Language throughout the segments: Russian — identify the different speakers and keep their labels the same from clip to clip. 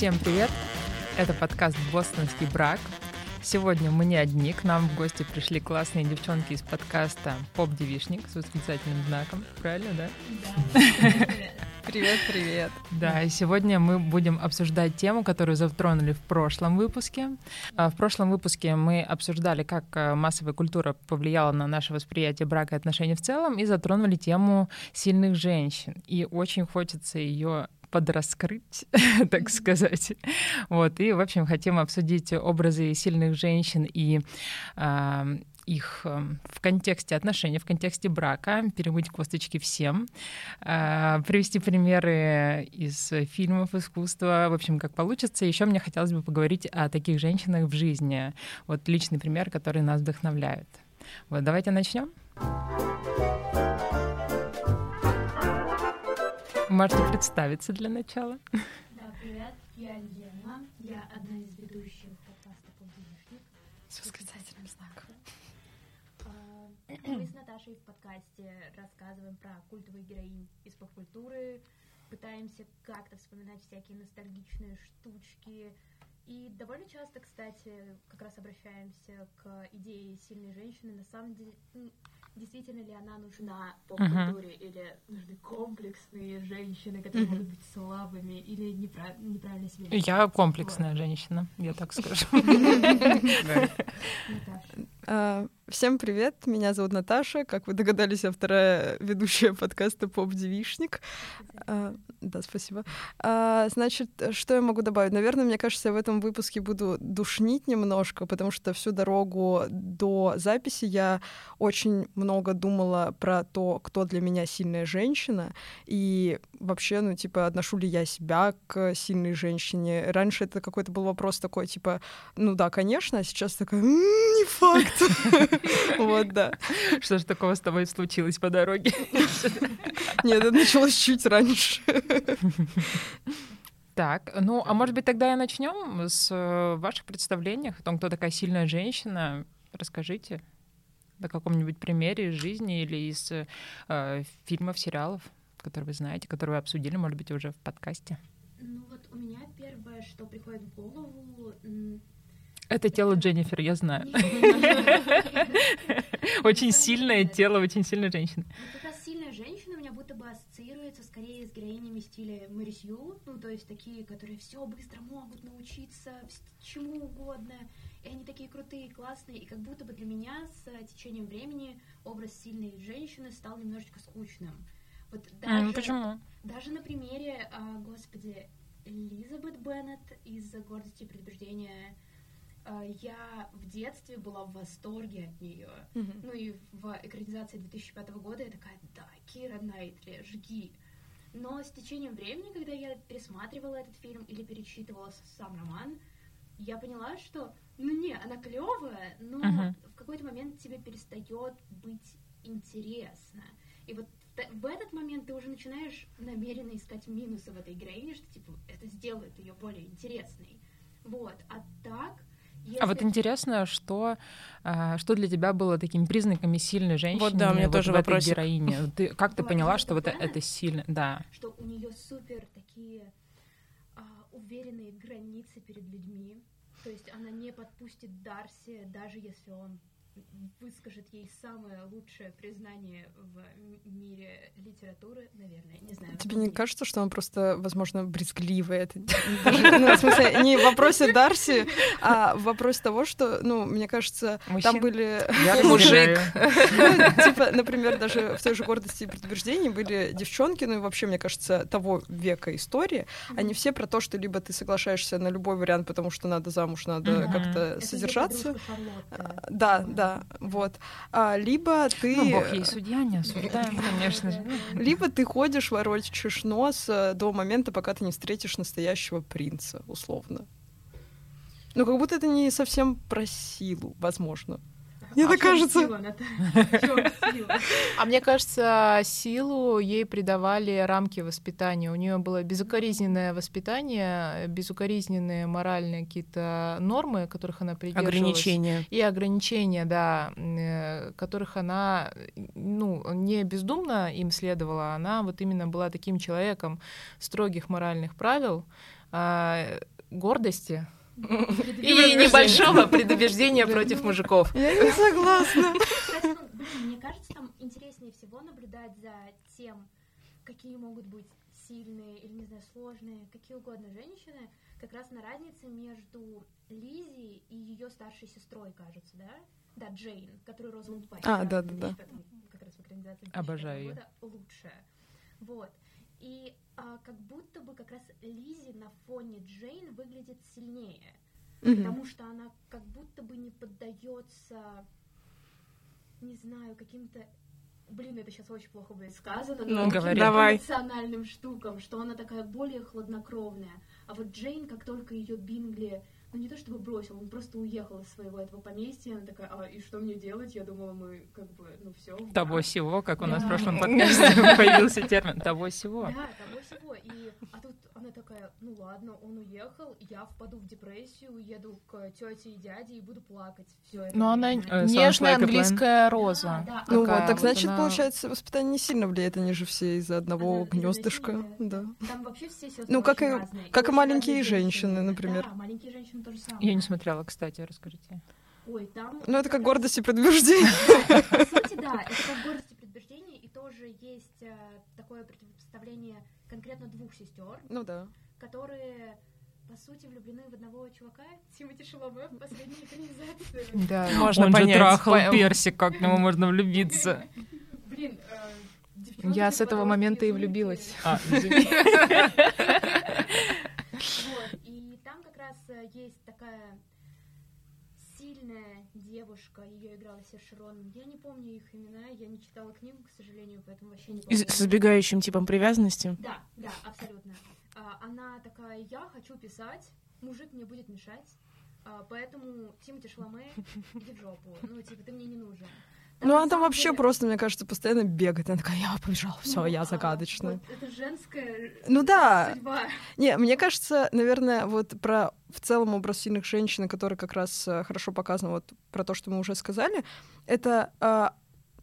Speaker 1: Всем привет! Это подкаст «Бостонский брак». Сегодня мы не одни, к нам в гости пришли классные девчонки из подкаста «Поп-девишник» с восклицательным знаком. Правильно, да?
Speaker 2: Да. Привет, привет.
Speaker 1: Да, и сегодня мы будем обсуждать тему, которую затронули в прошлом выпуске. А, в прошлом выпуске мы обсуждали, как э, массовая культура повлияла на наше восприятие брака и отношений в целом, и затронули тему сильных женщин. И очень хочется ее подраскрыть, так сказать. Вот, и, в общем, хотим обсудить образы сильных женщин и э, их в контексте отношений, в контексте брака, перемыть косточки всем, э, привести примеры из фильмов, искусства, в общем, как получится. Еще мне хотелось бы поговорить о таких женщинах в жизни. Вот личный пример, который нас вдохновляет. Вот, давайте начнем. Можете представиться для начала.
Speaker 3: Да, привет, я Лена, я одна из ведущих подкаста «Полденежник».
Speaker 2: С восклицательным знаком.
Speaker 3: А, мы с Наташей в подкасте рассказываем про культовые героинь из поп-культуры, пытаемся как-то вспоминать всякие ностальгичные штучки, и довольно часто, кстати, как раз обращаемся к идее сильной женщины. На самом деле, действительно ли она нужна поп-культуре, uh-huh. или нужны комплексные женщины, которые uh-huh. могут быть слабыми, или неправ- неправильно себя
Speaker 1: Я комплексная женщина, я так скажу.
Speaker 2: Всем привет, меня зовут Наташа. Как вы догадались, я вторая ведущая подкаста «Поп-девишник». А, да, спасибо. А, значит, что я могу добавить? Наверное, мне кажется, я в этом выпуске буду душнить немножко, потому что всю дорогу до записи я очень много думала про то, кто для меня сильная женщина, и вообще, ну, типа, отношу ли я себя к сильной женщине. Раньше это какой-то был вопрос такой, типа, ну да, конечно, а сейчас такая, не факт. Вот, да.
Speaker 1: Что же такого с тобой случилось по дороге?
Speaker 2: Нет, это началось чуть раньше.
Speaker 1: Так, ну, а может быть, тогда и начнем с э, ваших представлений о том, кто такая сильная женщина. Расскажите на каком-нибудь примере из жизни или из э, фильмов, сериалов, которые вы знаете, которые вы обсудили, может быть, уже в подкасте.
Speaker 3: Ну вот у меня первое, что приходит в голову,
Speaker 1: это тело Дженнифер, я знаю. Очень сильное тело, очень сильная женщина.
Speaker 3: Как раз сильная женщина у меня будто бы ассоциируется скорее с героинями стиля Марисью, ну, то есть такие, которые все быстро могут научиться чему угодно, и они такие крутые, классные, и как будто бы для меня с течением времени образ сильной женщины стал немножечко скучным. Вот
Speaker 1: даже, mm, почему?
Speaker 3: Даже на примере, а, господи, Элизабет Беннет из «Гордости и предубеждения», я в детстве была в восторге от нее. Mm-hmm. Ну и в экранизации 2005 года я такая, да, Кира Найтли, жги. Но с течением времени, когда я пересматривала этот фильм или перечитывала сам роман, я поняла, что, ну не, она клевая, но uh-huh. в какой-то момент тебе перестает быть интересно. И вот в этот момент ты уже начинаешь намеренно искать минусы в этой героине, что типа это сделает ее более интересной. Вот. А так.
Speaker 1: А вот интересно, что, а, что для тебя было такими признаками сильной женщины?
Speaker 2: Вот да, у меня вот тоже вопрос.
Speaker 1: героине. Ты, как ты поняла, что вот это сильно, да?
Speaker 3: Что у нее супер такие а, уверенные границы перед людьми. То есть она не подпустит Дарси, даже если он выскажет ей самое лучшее признание в мире литературы, наверное, не знаю.
Speaker 2: Тебе не кажется, что он просто, возможно, брезгливый? Это даже, ну, в смысле, не в вопросе Дарси, а в вопросе того, что, ну, мне кажется, Мужчин? там были...
Speaker 1: Я мужик.
Speaker 2: Ну, типа, например, даже в той же «Гордости и предубеждении» были девчонки, ну и вообще, мне кажется, того века истории, они все про то, что либо ты соглашаешься на любой вариант, потому что надо замуж, надо как-то содержаться. Да, да, вот. А, либо ты...
Speaker 1: Ну, бог ей судья, не осуждаем, конечно же.
Speaker 2: Либо ты ходишь, ворочишь нос э, до момента, пока ты не встретишь настоящего принца, условно. Ну, как будто это не совсем про силу, возможно. Мне так кажется.
Speaker 4: А мне кажется, силу ей придавали рамки воспитания. У нее было безукоризненное воспитание, безукоризненные моральные какие-то нормы, которых она придерживалась.
Speaker 1: Ограничения.
Speaker 4: И ограничения, да, э, которых она, ну, не бездумно им следовала, она вот именно была таким человеком строгих моральных правил, а, гордости и небольшого предубеждения против мужиков.
Speaker 2: Я не согласна.
Speaker 3: Мне кажется, там интереснее всего наблюдать за тем, какие могут быть сильные или, не знаю, сложные, какие угодно женщины, как раз на разнице между Лизи и ее старшей сестрой, кажется, да? Да, Джейн, которую Розмунд Пайк.
Speaker 2: А, да, да, да.
Speaker 3: Как раз в экранизации
Speaker 1: Обожаю
Speaker 3: года лучшая. Вот. И а, как будто бы как раз Лизи на фоне Джейн выглядит сильнее,
Speaker 2: Мгм.
Speaker 3: потому что она как будто бы не поддается, не знаю, каким-то Блин, это сейчас очень плохо будет сказано, но
Speaker 4: Ну,
Speaker 1: говори.
Speaker 4: Давай.
Speaker 3: эмоциональным штукам, что она такая более хладнокровная. А вот Джейн, как только ее Бингли, ну не то чтобы бросил, он просто уехал из своего этого поместья, она такая, а и что мне делать? Я думала, мы как бы, ну все.
Speaker 1: Того сего, как у нас в прошлом подкасте появился термин того сего.
Speaker 3: Да, того всего. И, а тут она такая, ну ладно, он уехал, я впаду в депрессию, уеду к тете и дяде и буду плакать. Все это.
Speaker 4: Но она.
Speaker 1: Э,
Speaker 4: нежная английская роза.
Speaker 3: Да, да.
Speaker 2: Ну вот, так
Speaker 4: вот
Speaker 2: значит,
Speaker 4: она-
Speaker 2: получается, воспитание не сильно влияет, они же все из-за одного
Speaker 3: Она
Speaker 2: гнездышка. Да.
Speaker 3: Там вообще все сестры
Speaker 2: Ну, как
Speaker 3: очень
Speaker 2: и-
Speaker 3: разные.
Speaker 2: как и
Speaker 3: очень
Speaker 2: маленькие женщины, например.
Speaker 3: Да, маленькие женщины тоже самое.
Speaker 1: Я не смотрела, кстати, расскажите.
Speaker 3: Ой, там...
Speaker 2: Ну, это как гордость и предубеждение.
Speaker 3: По сути, да, это как гордость и предубеждение, и тоже есть э, такое противопоставление конкретно двух сестер,
Speaker 2: Ну да.
Speaker 3: которые, по сути, влюблены в одного чувака, Тимати Шаломе в последней экранизации.
Speaker 4: Да,
Speaker 1: Он же трахал персик, как в него можно влюбиться.
Speaker 3: Блин, э,
Speaker 4: Я с этого момента и влюбилась.
Speaker 1: А, извини.
Speaker 3: Вот, и там как раз э, есть такая сильная девушка, ее играла Серж Ронан. Я не помню их имена, я не читала книгу, к сожалению, поэтому вообще не помню.
Speaker 5: С избегающим типом привязанности.
Speaker 3: Да, да, абсолютно. А, Она такая, я хочу писать, мужик мне будет мешать, а, поэтому Тимати Шаломе, иди в жопу. Ну, типа, ты мне не нужен.
Speaker 2: Ну,
Speaker 3: на
Speaker 2: она там
Speaker 3: самом
Speaker 2: вообще
Speaker 3: деле-
Speaker 2: просто, мне кажется, постоянно бегает. Она такая, я побежала, все,
Speaker 3: Ну,
Speaker 2: я
Speaker 3: а,
Speaker 2: загадочная.
Speaker 3: вот Это женская
Speaker 2: Ну да,
Speaker 3: судьба.
Speaker 2: Не, мне кажется, наверное, вот про в целом образ сильных женщин, который как раз э, хорошо показан, вот про то, что мы уже сказали, это, а,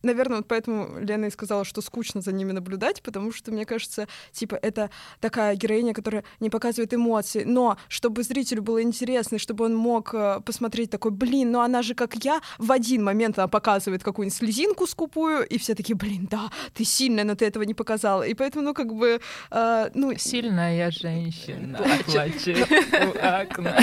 Speaker 2: наверное, вот поэтому Лена и сказала, что скучно за ними наблюдать, потому что, мне кажется, типа, это такая героиня, которая не показывает эмоций, но чтобы зрителю было интересно, и чтобы он мог э, посмотреть такой, блин, ну она же как я, в один момент она показывает какую-нибудь слезинку скупую, и все такие, блин, да, ты сильная, но ты этого не показала. И поэтому, ну, как бы, э, ну,
Speaker 1: Сильная женщина плачет у окна.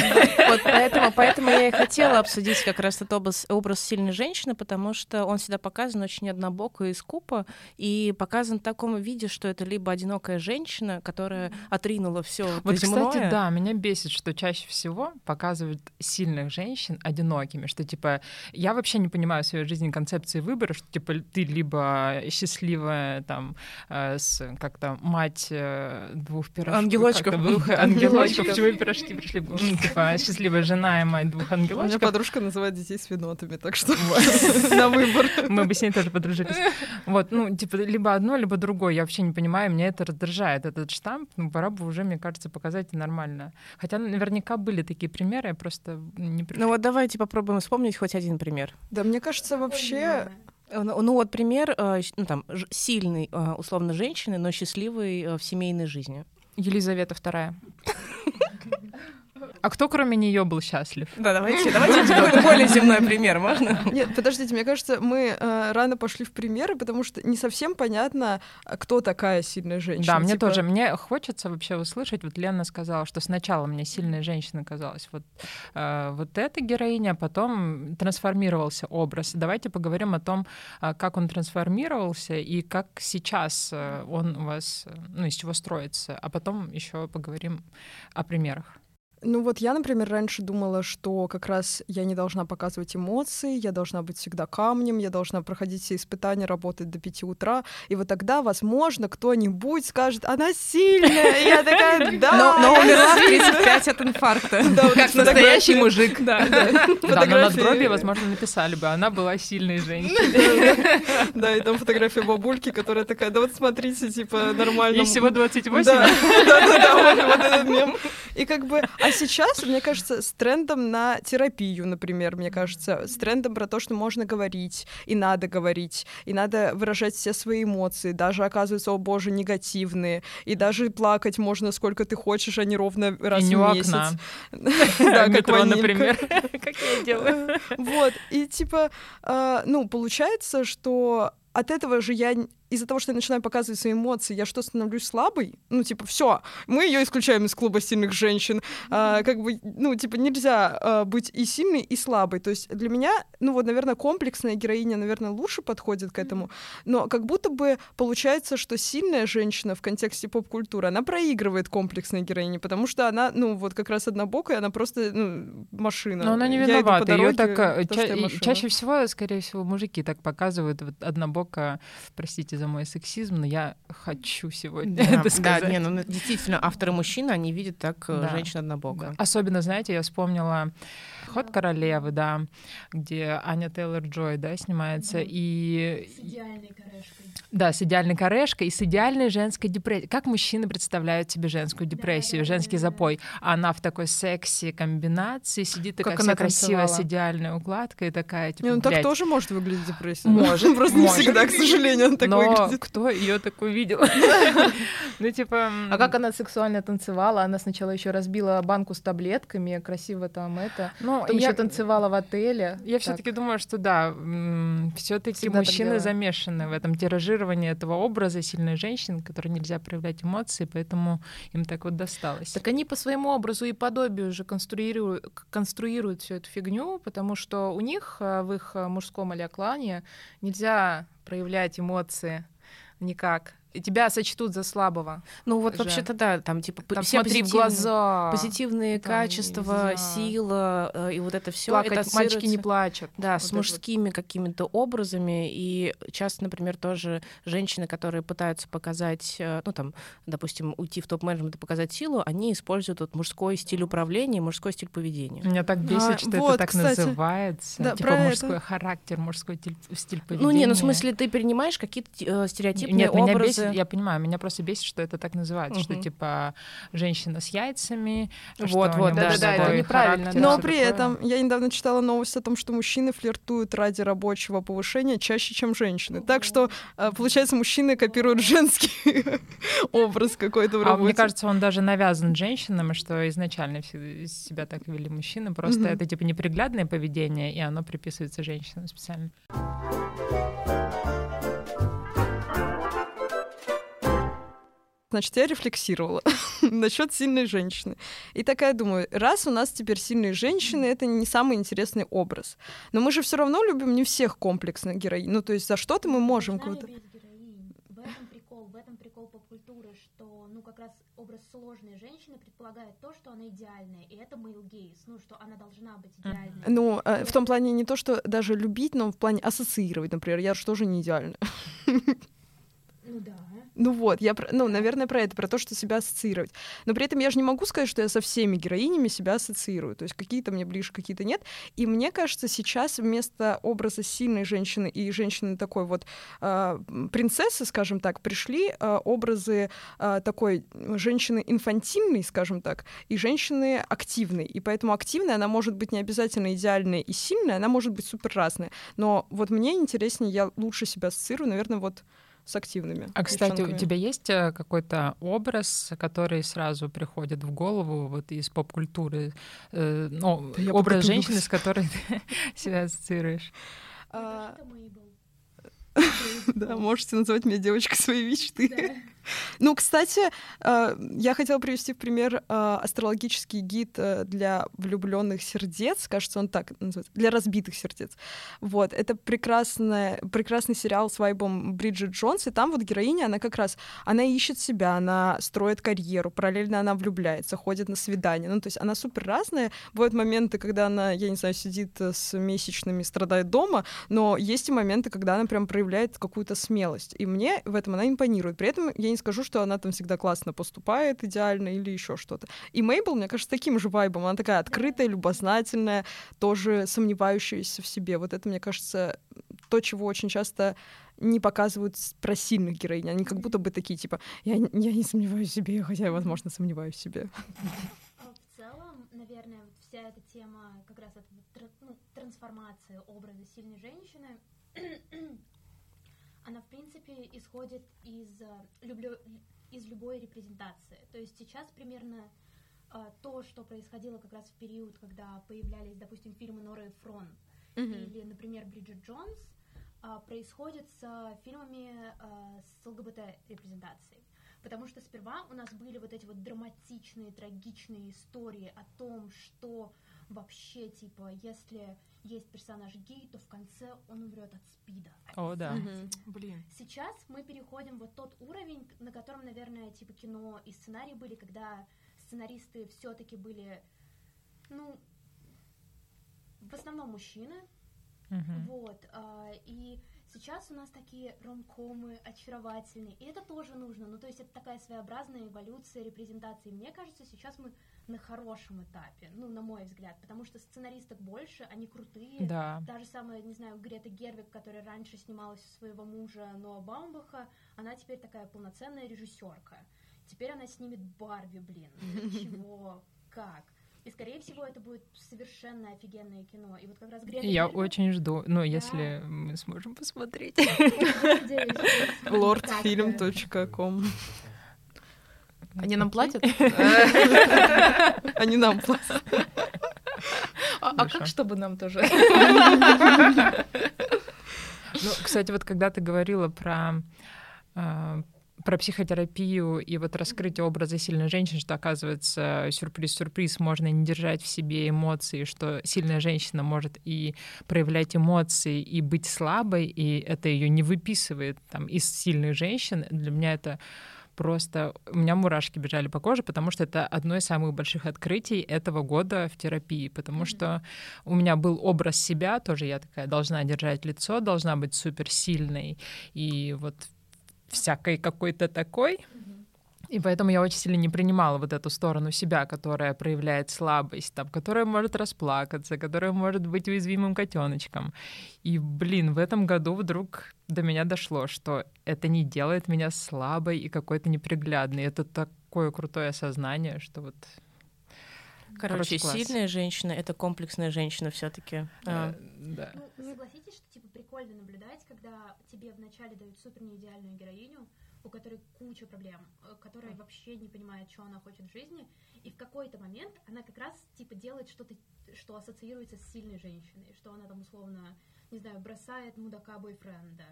Speaker 5: Вот поэтому, поэтому я и хотела обсудить как раз этот образ, образ сильной женщины, потому что он всегда показан очень однобоко и скупо, и показан в таком виде, что это либо одинокая женщина, которая отринула все
Speaker 1: Вот, кстати, да, меня бесит, что чаще всего показывают сильных женщин одинокими, что, типа, я вообще не понимаю в своей жизни концепции выбора, что, типа, ты либо счастливая, там, э, с, как-то, мать э, двух пирожков.
Speaker 5: Ангелочков.
Speaker 1: двух ангелочков. Почему пирожки пришли? Типа, счастливая жена и мать двух
Speaker 2: у меня
Speaker 1: ангелочков.
Speaker 2: подружка называет детей свинотами, так что на выбор.
Speaker 1: Мы бы с ней тоже подружились. Вот, ну, типа, либо одно, либо другое. Я вообще не понимаю, меня это раздражает, этот штамп. Ну, пора бы уже, мне кажется, показать нормально. Хотя наверняка были такие примеры, я просто не
Speaker 5: Ну вот давайте попробуем вспомнить хоть один пример.
Speaker 2: Да, мне кажется, вообще...
Speaker 5: Ну ну вот пример, э, ну там, сильной, э, условно, женщины, но счастливой э, в семейной жизни.
Speaker 1: Елизавета вторая. А кто кроме нее был счастлив?
Speaker 5: Да, давайте, давайте какой-то более земной пример, можно?
Speaker 2: Нет, подождите, мне кажется, мы э, рано пошли в примеры, потому что не совсем понятно, а кто такая сильная женщина.
Speaker 1: Да, мне
Speaker 2: Типа,
Speaker 1: тоже. Мне хочется вообще услышать. Вот Лена сказала, что сначала мне сильная женщина казалась вот, э, вот эта героиня, а потом трансформировался образ. Давайте поговорим о том, а, как он трансформировался и как сейчас э, он у вас, э, ну, из чего строится. А потом еще поговорим о примерах.
Speaker 2: Ну вот я, например, раньше думала, что как раз я не должна показывать эмоции, я должна быть всегда камнем, я должна проходить все испытания, работать до 5 утра, и вот тогда, возможно, кто-нибудь скажет, она сильная, и я такая, да,
Speaker 5: Но, но умерла в
Speaker 2: сильная».
Speaker 5: 35 от инфаркта.
Speaker 2: Да, вот
Speaker 5: Как настоящий мужик.
Speaker 2: Да, да.
Speaker 1: Да, на
Speaker 2: Фотографии.
Speaker 1: надгробии, возможно, написали бы, она была сильной женщиной.
Speaker 2: Да, и там фотография бабульки, которая такая, да вот смотрите, типа, нормально.
Speaker 1: Ей всего 28,
Speaker 2: Да, да, да, вот этот мем. И как бы, а сейчас, мне кажется, с трендом на терапию, например, мне кажется, с трендом про то, что можно говорить, и надо говорить, и надо выражать все свои эмоции, даже, оказывается, о боже, негативные, и даже плакать можно сколько ты хочешь, а не ровно раз
Speaker 1: и не
Speaker 2: в месяц.
Speaker 1: окна.
Speaker 2: Да, как
Speaker 1: Метро, например. Как я делаю.
Speaker 2: Вот, и типа, а, ну, получается, что от этого же я из-за того, что я начинаю показывать свои эмоции, я что, становлюсь слабой? Ну, типа, все, мы ее исключаем из клуба сильных женщин. А, как бы, ну, типа, нельзя а, быть и сильной, и слабой. То есть для меня, ну, вот, наверное, комплексная героиня, наверное, лучше подходит к этому. Но как будто бы получается, что сильная женщина в контексте поп-культуры, она проигрывает комплексной героине, потому что она, ну, вот как раз однобокая, она просто, ну, машина.
Speaker 1: Но она не виновата. Ее так э,
Speaker 2: толстая
Speaker 1: ча- чаще всего, скорее всего, мужики так показывают вот однобоко. Простите за мой сексизм, но я хочу сегодня
Speaker 5: Да,
Speaker 1: это
Speaker 5: да,
Speaker 1: сказать.
Speaker 5: не, ну действительно, авторы мужчины, они видят так э,
Speaker 1: Да.
Speaker 5: женщин однобоко.
Speaker 1: Да. Особенно, знаете, я вспомнила «Ход королевы», да, где Аня Тейлор-Джой, да, снимается, и...
Speaker 3: С идеальной корешкой.
Speaker 1: Да, с идеальной корешкой и с идеальной женской депрессией. Как мужчины представляют себе женскую депрессию,
Speaker 3: да,
Speaker 1: женский
Speaker 3: да, да.
Speaker 1: запой? А она в такой секси комбинации сидит такая
Speaker 4: Как
Speaker 1: вся
Speaker 4: она
Speaker 1: красивая с идеальной укладкой, такая, типа,
Speaker 2: Не, ну так
Speaker 1: блядь,
Speaker 2: тоже может выглядеть депрессия.
Speaker 1: Может,
Speaker 2: Просто не всегда, к сожалению, он так
Speaker 1: но
Speaker 2: выглядит.
Speaker 1: кто ее так увидел? Ну, типа...
Speaker 4: А как она сексуально танцевала? Она сначала еще разбила банку с таблетками, красиво там это.
Speaker 1: Ну,
Speaker 4: Потом
Speaker 1: я,
Speaker 4: еще танцевала в отеле.
Speaker 1: я
Speaker 4: Так.
Speaker 1: все-таки думаю, что да, все-таки мужчины замешаны в этом тиражировании этого образа сильной женщины, которой нельзя проявлять эмоции, поэтому им так вот досталось.
Speaker 4: Так они по своему образу и подобию же конструируют, конструируют всю эту фигню, потому что у них а, в их мужском алиаклане нельзя проявлять эмоции никак. Тебя сочтут за слабого.
Speaker 5: Ну вот
Speaker 4: Же.
Speaker 5: вообще-то да, там типа
Speaker 4: Там
Speaker 5: все
Speaker 4: смотри в
Speaker 5: позитивные-
Speaker 4: глаза.
Speaker 5: позитивные
Speaker 4: Там
Speaker 5: качества, сила э, и вот это все.
Speaker 4: Плакать.
Speaker 5: это
Speaker 4: Мальчики не плачут.
Speaker 5: Да,
Speaker 4: Вот
Speaker 5: с
Speaker 4: это вот.
Speaker 5: мужскими какими-то образами. И часто, например, тоже женщины, которые пытаются показать, э, ну там, допустим, уйти в топ-менеджмент и показать силу, они используют вот мужской стиль управления мужской стиль поведения.
Speaker 1: Меня так бесит,
Speaker 2: А,
Speaker 1: что
Speaker 2: вот,
Speaker 1: это так
Speaker 2: кстати.
Speaker 1: называется.
Speaker 2: Да,
Speaker 1: типа
Speaker 2: про это.
Speaker 1: мужской характер, мужской тиль- стиль поведения.
Speaker 5: Ну, не, ну в смысле, ты перенимаешь какие-то э, стереотипные
Speaker 1: Нет, меня
Speaker 5: образы.
Speaker 1: Бесит, я понимаю, меня просто бесит, что это так называется, что
Speaker 5: Мгм.
Speaker 1: типа женщина с яйцами. что
Speaker 5: Вот, вот, да,
Speaker 1: мужской
Speaker 5: да, это
Speaker 4: неправильно,
Speaker 1: характер,
Speaker 4: да.
Speaker 2: Но при
Speaker 1: такое.
Speaker 2: этом я недавно читала новость о том, что мужчины флиртуют ради рабочего повышения чаще, чем женщины. Так что, э, получается, мужчины копируют женский образ какой-то в
Speaker 1: А
Speaker 2: работе.
Speaker 1: мне кажется, он даже навязан женщинам, и что изначально все себя так вели мужчины. Просто это типа неприглядное поведение, и оно приписывается женщинам специально.
Speaker 2: Значит, я рефлексировала насчет сильной женщины. И такая думаю, раз у нас теперь сильные женщины, это не самый интересный образ. Но мы же все равно любим не всех комплексных героинь. Ну, то есть за что-то мы можем кого-то...
Speaker 3: любить героинь. В этом прикол, в этом прикол поп-культуры, что, ну, как раз образ сложной женщины предполагает то, что она идеальная, и это male gaze, ну, что она должна быть идеальной.
Speaker 2: Ну, э, в том плане не то, что даже любить, но в плане ассоциировать, например. Я же тоже не идеальна.
Speaker 3: Ну.
Speaker 2: Ну вот, я, ну, наверное, про это, про то, что себя ассоциировать. Но при этом я же не могу сказать, что я со всеми героинями себя ассоциирую. То есть какие-то мне ближе, какие-то нет. И мне кажется, сейчас вместо образа сильной женщины и женщины такой вот э, принцессы, скажем так, пришли э, образы э, такой женщины инфантильной, скажем так, и женщины активной. И поэтому активная, она может быть не обязательно идеальная и сильная, она может быть супер разная. Но вот мне интереснее, я лучше себя ассоциирую, наверное, вот с активными.
Speaker 1: А, кстати, у
Speaker 2: девчонками.
Speaker 1: тебя есть э, какой-то образ, который сразу приходит в голову вот из поп-культуры? Э, ну,
Speaker 2: Да
Speaker 1: образ женщины, с которой ты себя ассоциируешь?
Speaker 2: А,
Speaker 3: Это Мейбл.
Speaker 2: Да, можете называть меня девочкой своей мечты. Ну, кстати, э, я хотела привести в пример э, астрологический гид э, для влюбленных сердец, кажется, он так называется, для разбитых сердец. Вот, это прекрасная, прекрасный сериал с вайбом Бриджит Джонс, и там вот героиня, она как раз, она ищет себя, она строит карьеру, параллельно она влюбляется, ходит на свидания, ну, то есть она супер разная. Бывают моменты, когда она, я не знаю, сидит с месячными, страдает дома, но есть и моменты, когда она прям проявляет какую-то смелость. И мне в этом она импонирует. При этом я не скажу, что она там всегда классно поступает, идеально или еще что-то. И Мейбл, мне кажется, таким же вайбом. Она такая открытая, любознательная, тоже сомневающаяся в себе. Вот это, мне кажется, то, чего очень часто не показывают про сильных героинь. Они как будто бы такие, типа, я, я не сомневаюсь в себе, хотя я, возможно, сомневаюсь в себе.
Speaker 3: А В целом, вся эта тема как раз этого ну, трансформации образа сильной женщины, она, в принципе, исходит из, э, люблю, из любой репрезентации. То есть сейчас примерно э, то, что происходило как раз в период, когда появлялись, допустим, фильмы Норы Фрон mm-hmm. или, например, Бриджит Джонс, э, происходит с фильмами с ЛГБТ-репрезентацией. Потому что сперва у нас были вот эти вот драматичные, трагичные истории о том, что вообще, типа, если есть персонаж гей, то в конце он умрет от спида.
Speaker 1: О, да.
Speaker 4: Угу. Блин.
Speaker 3: Сейчас мы переходим вот тот уровень, на котором, наверное, типа кино и сценарий были, когда сценаристы все-таки были, ну, в основном мужчины.
Speaker 1: Угу.
Speaker 3: Вот. А, и сейчас у нас такие ромкомы очаровательные. И это тоже нужно. Ну, то есть это такая своеобразная эволюция репрезентации. Мне кажется, сейчас мы на хорошем этапе, ну, на мой взгляд, потому что сценаристок больше, они крутые.
Speaker 1: Да.
Speaker 3: Та же самая, не знаю, Грета Гервик, которая раньше снималась у своего мужа Ноа Баумбаха, она теперь такая полноценная режиссерка. Теперь она снимет Барби, блин. Чего? Как? И, скорее всего, это будет совершенно офигенное кино. И вот как раз Грета
Speaker 1: Я
Speaker 3: Гервик...
Speaker 1: очень жду, ну, если да. мы сможем посмотреть.
Speaker 2: Lordfilm.com
Speaker 4: они нам платят?
Speaker 2: Они нам платят.
Speaker 4: А, а как, чтобы нам тоже?
Speaker 1: Ну, кстати, вот когда ты говорила про а, про психотерапию и вот раскрытие образа сильной женщины, что оказывается сюрприз-сюрприз, можно не держать в себе эмоции, что сильная женщина может и проявлять эмоции, и быть слабой, и это ее не выписывает там из сильных женщин. Для меня это просто у меня мурашки бежали по коже, потому что это одно из самых больших открытий этого года в терапии, потому mm-hmm. что у меня был образ себя, тоже я такая должна держать лицо, должна быть суперсильной и вот всякой какой-то такой. Mm-hmm. И поэтому я очень сильно не принимала вот эту сторону себя, которая проявляет слабость, там, которая может расплакаться, которая может быть уязвимым котеночком. И, блин, в этом году вдруг до меня дошло, что это не делает меня слабой и какой-то неприглядной. Это такое крутое осознание, что вот
Speaker 5: Короче, Короче сильная женщина это комплексная женщина все-таки.
Speaker 3: А. Да. Ну, согласитесь, что типа прикольно наблюдать, когда тебе вначале дают супер неидеальную героиню, у которой куча проблем, э, которая вообще не понимает, что она хочет в жизни, и в какой-то момент она как раз типа делает что-то, что ассоциируется с сильной женщиной, что она там условно, не знаю, бросает мудака бойфренда,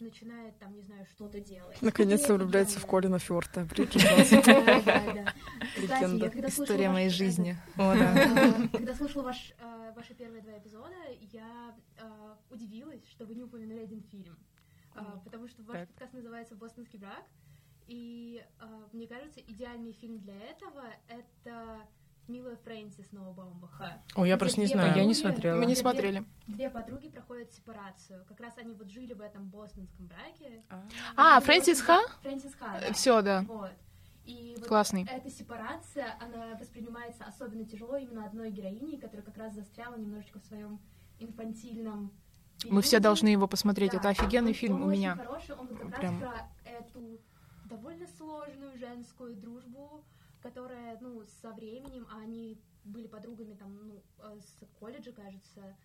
Speaker 3: начинает там, не знаю, что-то делать.
Speaker 2: Наконец-то влюбляется в Колина Фёрта.
Speaker 4: История моей жизни.
Speaker 3: Э, когда слушала ваш, э, ваши первые два эпизода, я удивилась, что вы не упомянули один фильм. А, потому что ваш так. подкаст называется «Бостонский брак», и а, мне кажется, идеальный фильм для этого — это Милая Фрэнсис Ноа Баумбаха.
Speaker 1: О, я просто не знаю,
Speaker 4: подруги, я не смотрела. Мы не смотрели.
Speaker 3: Две, две подруги проходят сепарацию. Как раз они вот жили в этом бостонском браке.
Speaker 4: А, Фрэнсис Ха?
Speaker 3: Фрэнсис Ха, да.
Speaker 4: Все, да.
Speaker 3: Вот. И вот
Speaker 4: Классный.
Speaker 3: эта сепарация, она воспринимается особенно тяжело именно одной героиней, которая как раз застряла немножечко в своем инфантильном
Speaker 4: мы все должны его посмотреть. Да, это офигенный
Speaker 3: он,
Speaker 4: фильм
Speaker 3: он
Speaker 4: у меня.
Speaker 3: Хороший, он как Прям... эту довольно сложную женскую дружбу, которая, ну, со временем, а они были подругами там, ну, э, с колледжа, кажется,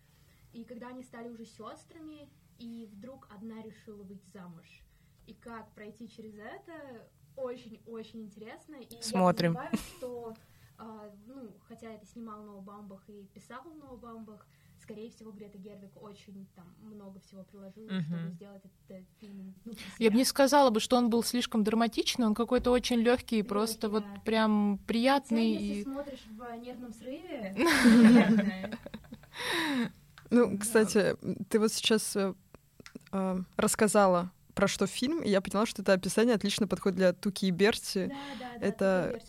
Speaker 3: и когда они стали уже сестрами, и вдруг одна решила выйти замуж. И как пройти через это, очень-очень интересно. И
Speaker 5: Смотрим.
Speaker 3: я что, э, ну, хотя это снимал Ноубамбах и писал Ноубамбах, скорее всего, Грета Гервик очень там много всего приложила, uh-huh. чтобы сделать этот фильм. Ну,
Speaker 4: Я бы не сказала бы, что он был слишком драматичный, он какой-то очень легкий, просто вот прям приятный.
Speaker 3: Хотя, если и... смотришь в нервном срыве,
Speaker 2: Ну, кстати, ты вот сейчас э, э, рассказала про что фильм, и я поняла, что это описание отлично подходит для Туки и Берти.
Speaker 3: Да, да,
Speaker 2: да, это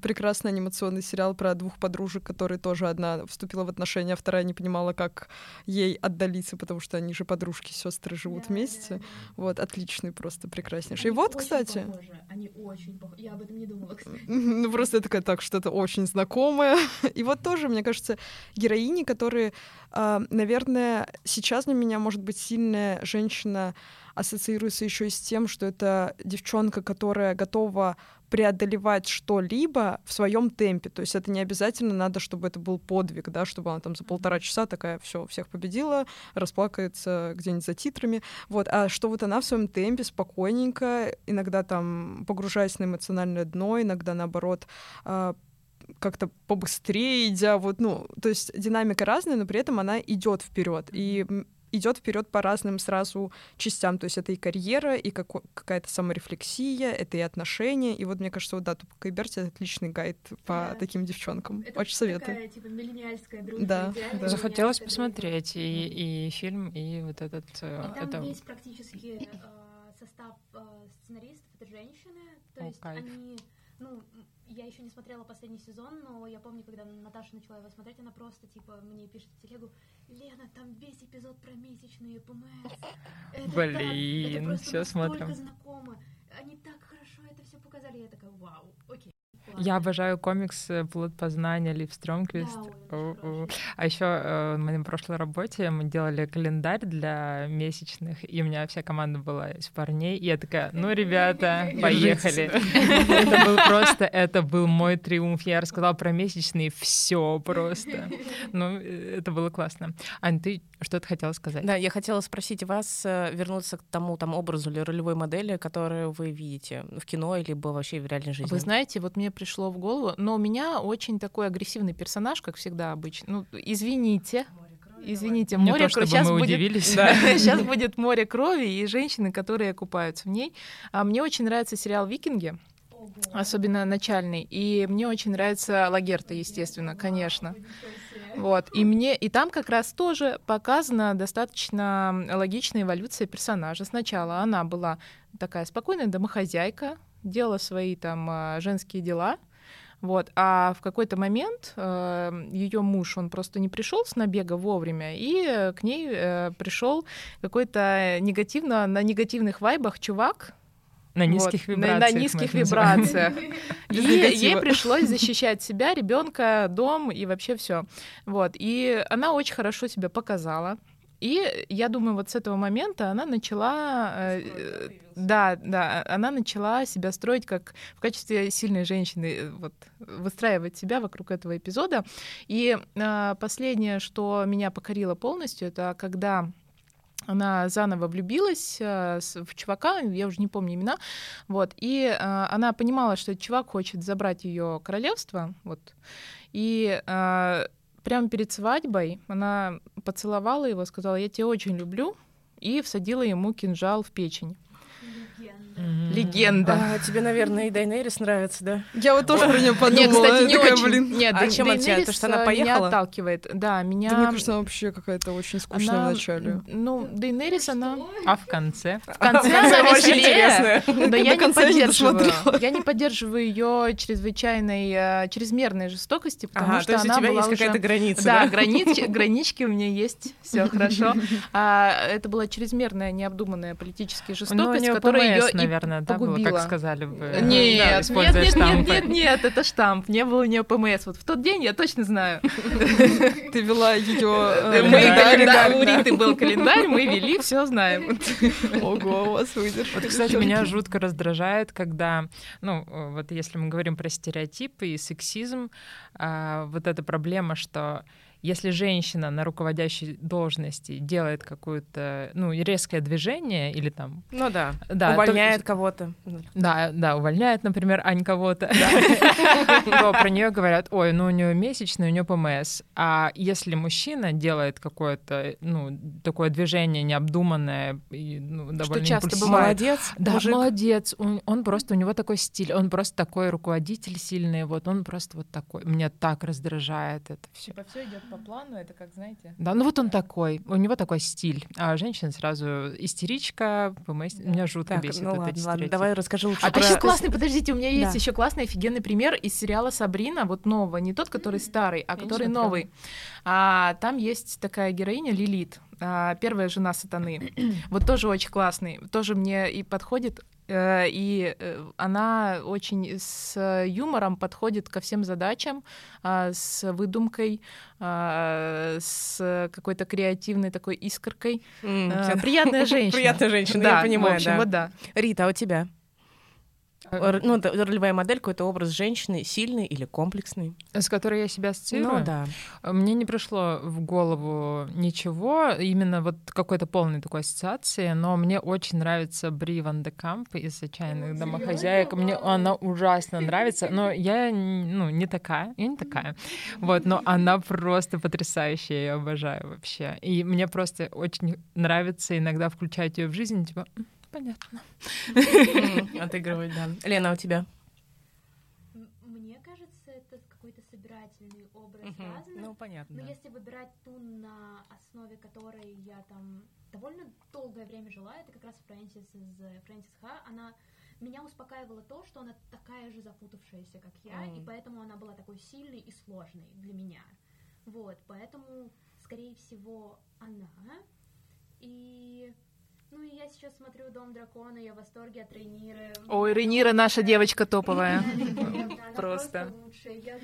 Speaker 2: прекрасный анимационный сериал про двух подружек, которые тоже одна вступила в отношения, а вторая не понимала, как ей отдалиться, потому что они же подружки, сестры живут да, вместе. Да, да. Вот, отличный просто, прекраснейший.
Speaker 3: Они
Speaker 2: и вот, кстати...
Speaker 3: Похожи. Они очень похожи. Я об этом не думала, кстати.
Speaker 2: Ну, просто такая, так, что-то очень знакомое. и вот тоже, мне кажется, героини, которые, а, наверное, сейчас для меня может быть сильная женщина ассоциируется еще и с тем, что это девчонка, которая готова преодолевать что-либо в своем темпе. То есть это не обязательно надо, чтобы это был подвиг, да, чтобы она там за полтора часа такая все всех победила, расплакается где-нибудь за титрами. Вот. А что вот она в своем темпе спокойненько, иногда там погружаясь на эмоциональное дно, иногда наоборот а, как-то побыстрее идя, вот, ну, то есть динамика разная, но при этом она идет вперед. И идет вперед по разным сразу частям. То есть это и карьера, и как, какая-то саморефлексия, это и отношения. И вот мне кажется, вот да, Тупка и Берти — это отличный гайд по да. таким девчонкам.
Speaker 3: Это
Speaker 2: Очень советую.
Speaker 3: Такая, типа, миллениальская дружба.
Speaker 2: Да, да.
Speaker 1: Захотелось посмотреть и, и фильм, и вот этот...
Speaker 3: Э, и там
Speaker 1: это...
Speaker 3: весь практически э, состав э, сценаристов — это женщины. То О, есть кайф. они... Ну, я еще не смотрела последний сезон, но я помню, когда Наташа начала его смотреть, она просто, типа, мне пишет в телегу, Лена, там весь эпизод про месячные ПМС. Это
Speaker 1: Блин,
Speaker 3: так,
Speaker 1: все смотрим.
Speaker 3: знакомо. Они так хорошо это все показали, я такая, вау, окей.
Speaker 1: Я обожаю комикс э, «Плод познания» Лив Стромквист.
Speaker 3: Да,
Speaker 1: а еще э, в моей прошлой работе мы делали календарь для месячных, и у меня вся команда была из парней, и я такая, ну, ребята, поехали. Это был просто, это был мой триумф. Я рассказала про месячные все просто. Ну, это было классно. Ань, ты что-то хотела сказать?
Speaker 5: Да, я хотела спросить вас, э, вернуться к тому там образу или ролевой модели, которую вы видите в кино или вообще в реальной жизни.
Speaker 4: Вы знаете, вот мне пришло в голову, но у меня очень такой агрессивный персонаж, как всегда обычно. Ну, извините. Извините,
Speaker 1: Не
Speaker 4: море
Speaker 1: крови. Сейчас мы
Speaker 4: будет,
Speaker 1: удивились.
Speaker 4: Да, сейчас будет море крови и женщины, которые купаются в ней. А мне очень нравится сериал Викинги, особенно начальный. И мне очень нравится Лагерта, естественно, конечно. Вот. И мне и там как раз тоже показана достаточно логичная эволюция персонажа. Сначала она была такая спокойная домохозяйка, делала свои там а, женские дела, вот. А в какой-то момент э, ее муж, он просто не пришел с набега вовремя, и к ней э, пришел какой-то негативно, на негативных вайбах чувак,
Speaker 1: на низких вот, вибрациях.
Speaker 4: На, на низких вибрациях. И ей пришлось защищать себя, ребенка, дом и вообще все. Вот. И она очень хорошо себя показала. И я думаю, вот с этого момента она начала, э, да, да, она начала себя строить как в качестве сильной женщины, э, вот выстраивать себя вокруг этого эпизода. И э, последнее, что меня покорило полностью, это когда она заново влюбилась э, в чувака, я уже не помню имена, вот, и э, она понимала, что этот чувак хочет забрать ее королевство, вот, и э, прямо перед свадьбой она поцеловала его, сказала, я тебя очень люблю, и всадила ему кинжал в печень.
Speaker 3: Легенда.
Speaker 4: Легенда.
Speaker 5: А, тебе, наверное, и Дайнерис нравится, да?
Speaker 2: Я вот тоже про нее подумала.
Speaker 4: Нет, кстати, не
Speaker 2: такая,
Speaker 4: очень.
Speaker 2: блин.
Speaker 4: Нет,
Speaker 5: А
Speaker 4: Дей-
Speaker 5: чем от тебя?
Speaker 4: Дейнерис,
Speaker 5: То, что она
Speaker 4: э,
Speaker 5: поехала?
Speaker 4: Меня отталкивает. Да, меня...
Speaker 2: Да, мне кажется, она вообще какая-то очень скучная
Speaker 4: она-
Speaker 2: в начале.
Speaker 4: Ну, Дейнерис, она...
Speaker 1: А в конце?
Speaker 4: В конце она веселее. Да я не поддерживаю. Я не поддерживаю ее чрезвычайной, э, чрезмерной жестокости, потому что
Speaker 5: то есть у
Speaker 4: она
Speaker 5: тебя
Speaker 4: была
Speaker 5: есть
Speaker 4: уже...
Speaker 5: какая-то граница,
Speaker 4: Да, гранички у меня есть, все хорошо. А, это была чрезмерная, необдуманная политическая
Speaker 1: Ну, у
Speaker 4: жестокость, которая ее
Speaker 1: ПМС, наверное, да, было, как сказали бы.
Speaker 4: Нет,
Speaker 1: да,
Speaker 4: нет, нет, нет,
Speaker 1: штампы.
Speaker 4: нет, нет, это штамп. Не было у нее ПМС. Вот в тот день я точно знаю.
Speaker 2: Ты вела ее...
Speaker 4: Когда у Риты был календарь, мы вели, все знаем.
Speaker 2: Ого, у вас выдержка.
Speaker 1: Вот, кстати, меня жутко раздражает, когда, ну, э, вот если мы говорим про стереотипы и сексизм, а, вот эта проблема, что если женщина на руководящей должности делает какое-то, ну, резкое движение или там,
Speaker 5: Ну да,
Speaker 1: да,
Speaker 5: увольняет кого-то.
Speaker 1: Да, да, увольняет, например, Ань кого-то. То про нее говорят, ой, ну у нее месячный, у нее ПМС. А если мужчина делает какое-то, ну, такое движение необдуманное и ну, довольно
Speaker 4: часто
Speaker 1: импульсивное,
Speaker 4: бывает.
Speaker 5: Молодец,
Speaker 1: да,
Speaker 5: мужик.
Speaker 1: молодец. Он, он просто, у него такой стиль, он просто такой руководитель сильный, вот он просто вот такой. Меня так раздражает это все.
Speaker 4: Типа все идет по плану, это как, знаете...
Speaker 1: Да, ну вот он такой, у него такой стиль. А женщина сразу истеричка, ПМС. Меня жутко
Speaker 5: Так,
Speaker 1: бесит
Speaker 5: ну
Speaker 1: вот
Speaker 5: ладно,
Speaker 1: эти
Speaker 5: ладно, давай расскажи лучше
Speaker 4: А
Speaker 5: про...
Speaker 4: еще классный, подождите, у меня есть
Speaker 5: Да.
Speaker 4: еще классный офигенный пример из сериала Сабрина, вот нового, не тот, который старый, а
Speaker 1: не
Speaker 4: который новый. А, там есть такая героиня Лилит, а, первая жена сатаны. вот тоже очень классный, тоже мне и подходит и э, она очень с юмором подходит ко всем задачам, а, с выдумкой, а, с какой-то креативной такой искоркой.
Speaker 5: Mm,
Speaker 4: Приятная женщина.
Speaker 5: Приятная женщина, я понимаю,
Speaker 4: в общем,
Speaker 5: да. Рита, а у тебя? Ну, ролевая модель, какой-то образ женщины, сильный или комплексный?
Speaker 1: С которой я себя ассоциирую?
Speaker 5: Ну да.
Speaker 1: Мне не пришло в голову ничего, именно вот какой-то полной такой ассоциации, но мне очень нравится Бри Ван де Камп из «Отчаянных домохозяек». Мне она ужасно нравится, но я ну, не такая, я не такая. Вот, но она просто потрясающая, я ее обожаю вообще. И мне просто очень нравится иногда включать ее в жизнь, типа, «М, понятно.
Speaker 5: Отыгрывать, да. Лена, у тебя?
Speaker 3: Мне кажется, это какой-то собирательный образ разных.
Speaker 5: Ну, понятно.
Speaker 3: Но если выбирать ту, на основе которой я там довольно долгое время жила, это как раз Фрэнсис из э, Фрэнсис Ха, она меня успокаивала то, что она такая же запутавшаяся, как я, и
Speaker 5: Мгм.
Speaker 3: поэтому она была такой сильной и сложной для меня. Вот, поэтому, скорее всего, она. И... Ну и я сейчас смотрю «Дом дракона», я в восторге от Рейниры.
Speaker 4: Ой, Ренира наша девочка топовая. Просто.
Speaker 3: Я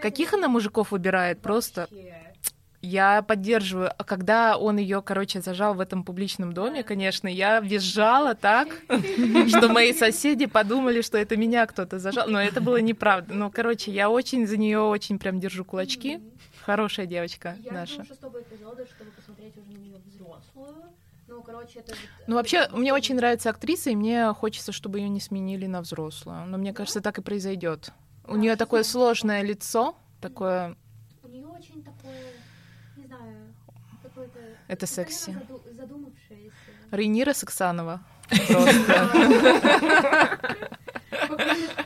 Speaker 4: Каких она мужиков выбирает? Просто я поддерживаю. А когда он ее, короче, зажал в этом публичном доме, конечно, я визжала так, что мои соседи подумали, что это меня кто-то зажал. Но это было неправда. Ну, короче, я очень за нее очень прям держу кулачки. Хорошая девочка
Speaker 3: Я
Speaker 4: наша.
Speaker 3: жду шестого эпизода, чтобы посмотреть уже на нее взрослую. Ну, короче, это... вот,
Speaker 4: Ну,
Speaker 3: э,
Speaker 4: вообще, мне очень нравится актриса, и мне хочется, чтобы ее не сменили на взрослую. Но мне кажется, так и произойдет. У нее такое сложное лицо, такое.
Speaker 3: У нее очень такое, не знаю, какое-то...
Speaker 4: Это секси.
Speaker 3: заду- задумавшееся.
Speaker 4: Рейнира Саксанова.
Speaker 3: Ты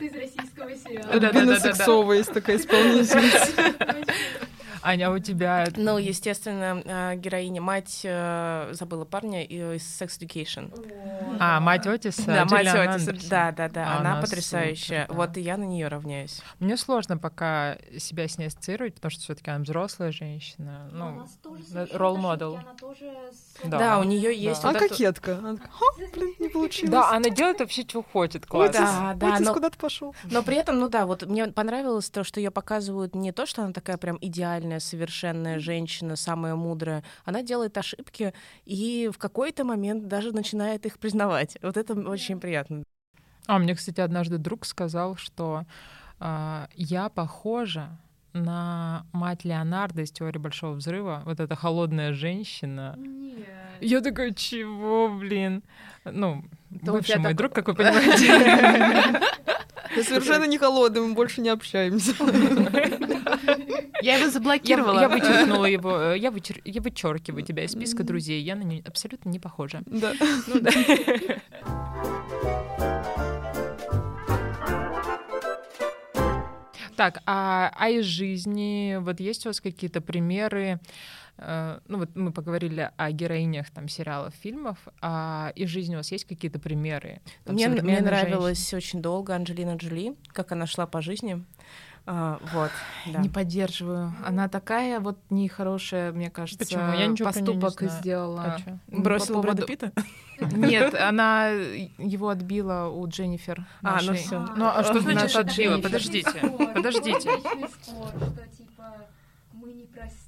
Speaker 3: из российского сериала.
Speaker 2: Альбина Сексова есть такая исполнительница.
Speaker 1: Аня, а у тебя...
Speaker 5: Ну, естественно, э, героиня, мать, э, забыла парня и- из Sex Education.
Speaker 1: А, мать Отиса,
Speaker 5: Да, мать Отиса,
Speaker 1: Андерсон.
Speaker 5: да, да, да,
Speaker 1: А,
Speaker 5: она потрясающая. Вот и я на нее равняюсь.
Speaker 1: Мне сложно пока себя с ней ассоциировать, потому что все-таки она взрослая женщина. Ну,
Speaker 3: тоже
Speaker 1: да,
Speaker 5: у нее есть.
Speaker 2: А кокетка. Она такая, «Ха, блин, не получилось.
Speaker 1: да, она делает вообще, что хочет, классно.
Speaker 5: Да, да,
Speaker 2: куда-то пошел.
Speaker 5: Но при этом, ну да, вот мне понравилось то, что ее показывают не то, что она такая прям идеальная, совершенная женщина, самая мудрая. Она делает ошибки и в какой-то момент даже начинает их признавать. Вот это очень приятно.
Speaker 1: А мне, кстати, однажды друг сказал, что а, я похожа на мать Леонардо из теории большого взрыва. Вот эта холодная женщина.
Speaker 3: Нет.
Speaker 1: Я такая, чего, блин? Ну,
Speaker 4: Это у
Speaker 1: бывший мой
Speaker 4: так-
Speaker 1: друг, как вы понимаете.
Speaker 2: Я совершенно не холодный, мы больше не общаемся.
Speaker 4: Я его заблокировала.
Speaker 1: я вычеркнула его, э, я, вычер- я вычеркиваю тебя из списка друзей. Я на нее абсолютно не похожа.
Speaker 2: Да.
Speaker 1: Так, а, а из жизни, вот есть у вас какие-то примеры? Э, Ну вот мы поговорили о героинях там сериалов, фильмов, а из жизни у вас есть какие-то примеры? Там,
Speaker 5: Мне, мне нравилась очень долго Анджелина Джоли, как она шла по жизни. А, вот, да.
Speaker 4: Не поддерживаю. Она такая вот нехорошая, мне кажется,
Speaker 1: Почему? Я ничего не
Speaker 4: поступок
Speaker 1: знаю.
Speaker 4: сделала.
Speaker 1: А
Speaker 5: Бросила
Speaker 4: по
Speaker 5: Брэда
Speaker 4: поводу-
Speaker 5: Питта?
Speaker 4: Нет, она его отбила у Дженнифер.
Speaker 5: А, ну всё.
Speaker 1: Ну а что значит отбила? Подождите, подождите.
Speaker 3: типа мы не простим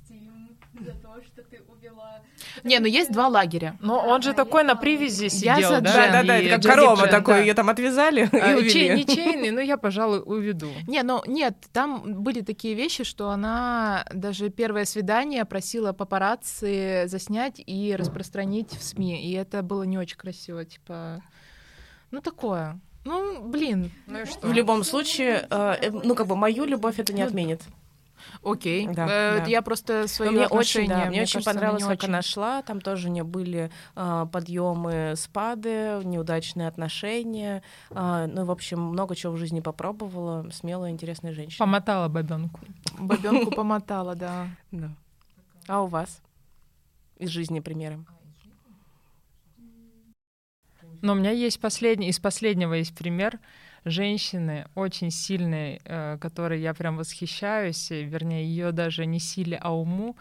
Speaker 3: за то, что ты увела.
Speaker 4: Не, ну есть два лагеря.
Speaker 1: Но он же такой на привязи
Speaker 4: Я
Speaker 1: сидел,
Speaker 4: за
Speaker 1: да?
Speaker 4: Джен.
Speaker 5: Да, да,
Speaker 1: И
Speaker 5: это как корова
Speaker 1: Джен,
Speaker 5: такой,
Speaker 1: да.
Speaker 5: ее там отвязали
Speaker 1: А,
Speaker 5: и
Speaker 1: чей-
Speaker 5: увели.
Speaker 1: не чейный, но я, пожалуй, уведу.
Speaker 4: Не, ну нет, там были такие вещи, что она даже первое свидание просила папарацци заснять и распространить в СМИ, и это было не очень красиво, типа, ну такое. Ну, блин,
Speaker 1: Ну и что?
Speaker 5: В любом случае, э, э, ну как бы мою любовь это не
Speaker 4: Ну,
Speaker 5: отменит.
Speaker 4: Окей.
Speaker 5: Да,
Speaker 4: Э,
Speaker 5: да.
Speaker 4: Я просто свои
Speaker 5: мне очень, да,
Speaker 4: отношения,
Speaker 5: мне очень
Speaker 4: кажется,
Speaker 5: понравилось,
Speaker 4: не
Speaker 5: как
Speaker 4: очень.
Speaker 5: она шла. Там тоже не были э, подъемы, спады, неудачные отношения. А, ну, в общем, много чего в жизни попробовала. Смелая, интересная женщина.
Speaker 1: Помотала бабенку.
Speaker 4: Бабенку помотала, да.
Speaker 5: Да. А у вас? Из жизни примеры.
Speaker 1: Но у меня есть последний, из последнего есть пример. Женщины очень сильной, э, которой я прям восхищаюсь, вернее, ее даже не силе, а уму,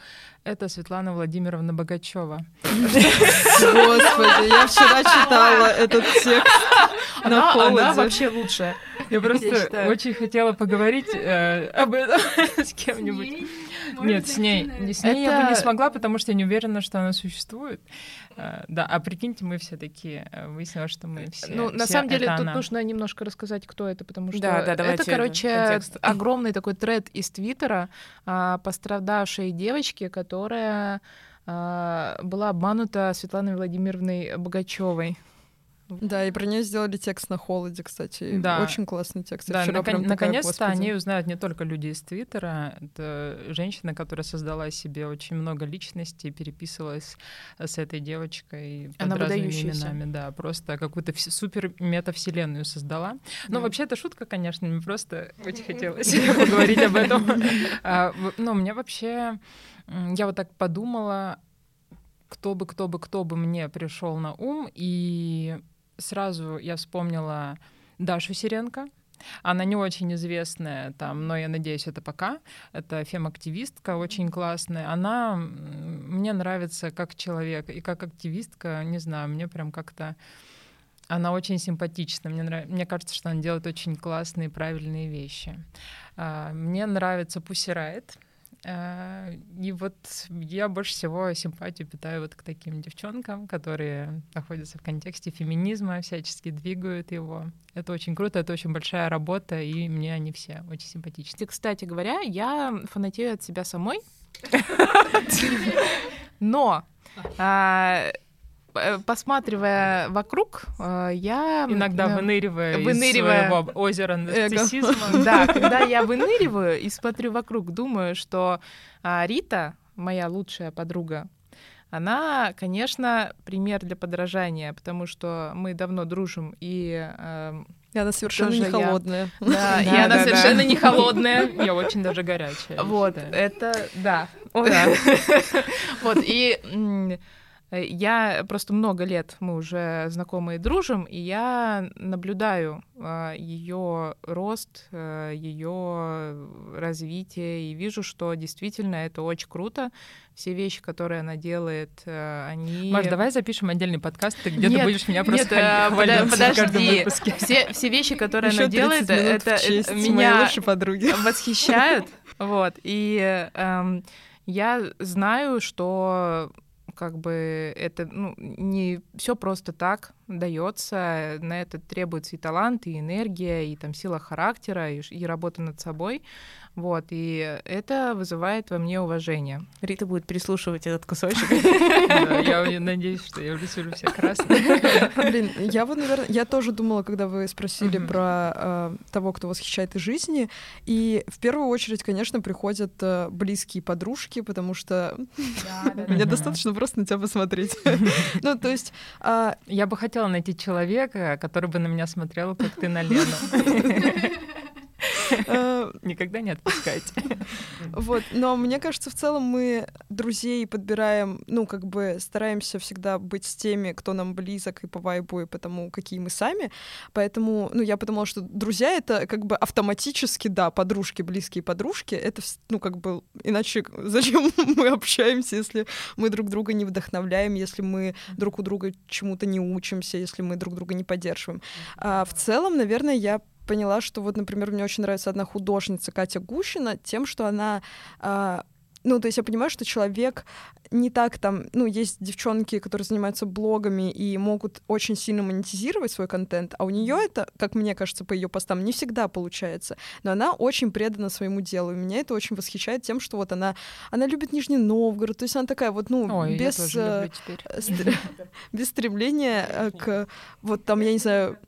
Speaker 1: это Светлана Владимировна Богачева.
Speaker 2: Господи, я вчера читала этот текст на холоде.
Speaker 4: Она вообще лучшая.
Speaker 1: Я просто очень хотела поговорить э, об этом с кем-нибудь. Нет, с ней, с ней я бы не смогла, потому что я не уверена, что она существует. Э, да, а прикиньте, мы все такие, э, выяснилось, что мы все.
Speaker 4: Ну, на самом деле, тут нужно немножко рассказать, кто это, потому что да, да, это, короче, огромный такой тред из Твиттера а, пострадавшей девочки, которая а, была обманута Светланой Владимировной Богачевой.
Speaker 2: Да, и про нее сделали текст на холоде, кстати. Да. Очень классный текст.
Speaker 1: Да, вчера након- наконец-то о ней узнают не только люди из Твиттера. Это женщина, которая создала себе очень много личностей, переписывалась с этой девочкой под Она разными именами. Да, просто какую-то супер метавселенную создала. Но вообще это шутка, конечно, мне просто очень хотелось поговорить об этом. А, ну, мне вообще... Я вот так подумала, кто бы, кто бы, кто бы мне пришел на ум, и сразу я вспомнила Дашу Сиренко. Она не очень известная там, но я надеюсь, это пока. Это фем-активистка, очень классная. Она мне нравится как человек и как активистка, не знаю, мне прям как-то она очень симпатична. Мне, нрав... мне кажется, что она делает очень классные, правильные вещи. А, мне нравится. Э, и вот я больше всего симпатию питаю вот к таким девчонкам, которые находятся в контексте феминизма, всячески двигают его. Это очень круто, это очень большая работа, и мне они все очень симпатичны.
Speaker 4: Кстати говоря, я фанатею от себя самой. Но а, Э, посматривая вокруг, э, я...
Speaker 1: Иногда выныривая, выныривая... из своего озера нарциссизма.
Speaker 4: Да, когда я выныриваю и смотрю вокруг, думаю, что а, Рита, моя лучшая подруга, она, конечно, пример для подражания, потому что мы давно дружим, и
Speaker 2: э, и она совершенно не холодная.
Speaker 4: Я... Да, и она совершенно не холодная.
Speaker 1: Я очень даже горячая.
Speaker 4: Вот, это, да. Вот, и Э, я просто много лет мы уже знакомы и дружим, и я наблюдаю э, ее рост, э, ее развитие, и вижу, что действительно это очень круто. Все вещи, которые она делает, они...
Speaker 1: Маш, давай запишем отдельный подкаст, ты где-то будешь меня просто нет, хвалить подожди.
Speaker 4: Все, все вещи, которые она делает, это, меня
Speaker 2: подруги.
Speaker 4: восхищают. Вот. И эм, я знаю, что как бы это ну, не все просто так дается, на это требуется и талант, и энергия, и там сила характера, и, и работа над собой. Вот, и это вызывает во мне уважение.
Speaker 5: Рита будет переслушивать этот кусочек.
Speaker 1: Я надеюсь, что я высижу все красные.
Speaker 2: Блин, я вот, наверное, я тоже думала, когда вы спросили про э, того, кто восхищает из жизни, и в первую очередь, конечно, приходят э, близкие подружки, потому что мне достаточно просто на тебя посмотреть. Ну, то есть...
Speaker 1: А, я бы хотела найти человека, который бы на меня смотрел, как ты на Лену. Э, Никогда не отпускайте.
Speaker 2: Вот, но мне кажется, в целом мы друзей подбираем, ну, как бы стараемся всегда быть с теми, кто нам близок и по вайбу, и потому, какие мы сами. Поэтому, ну, я подумала, что друзья — это как бы автоматически, да, подружки, близкие подружки. Это, ну, как бы, иначе зачем мы общаемся, если мы друг друга не вдохновляем, если мы друг у друга чему-то не учимся, если мы друг друга не поддерживаем. А в целом, наверное, я поняла, что вот, например, мне очень нравится одна художница Катя Гущина тем, что она э, ну, то есть я понимаю, что человек не так там, ну, есть девчонки, которые занимаются блогами и могут очень сильно монетизировать свой контент, а у нее это, как мне кажется, по ее постам, не всегда получается. Но она очень предана своему делу. И меня это очень восхищает тем, что вот она, она любит Нижний Новгород, то есть она такая вот, ну, Ой, без, э, без стремления э, к вот там, я не знаю,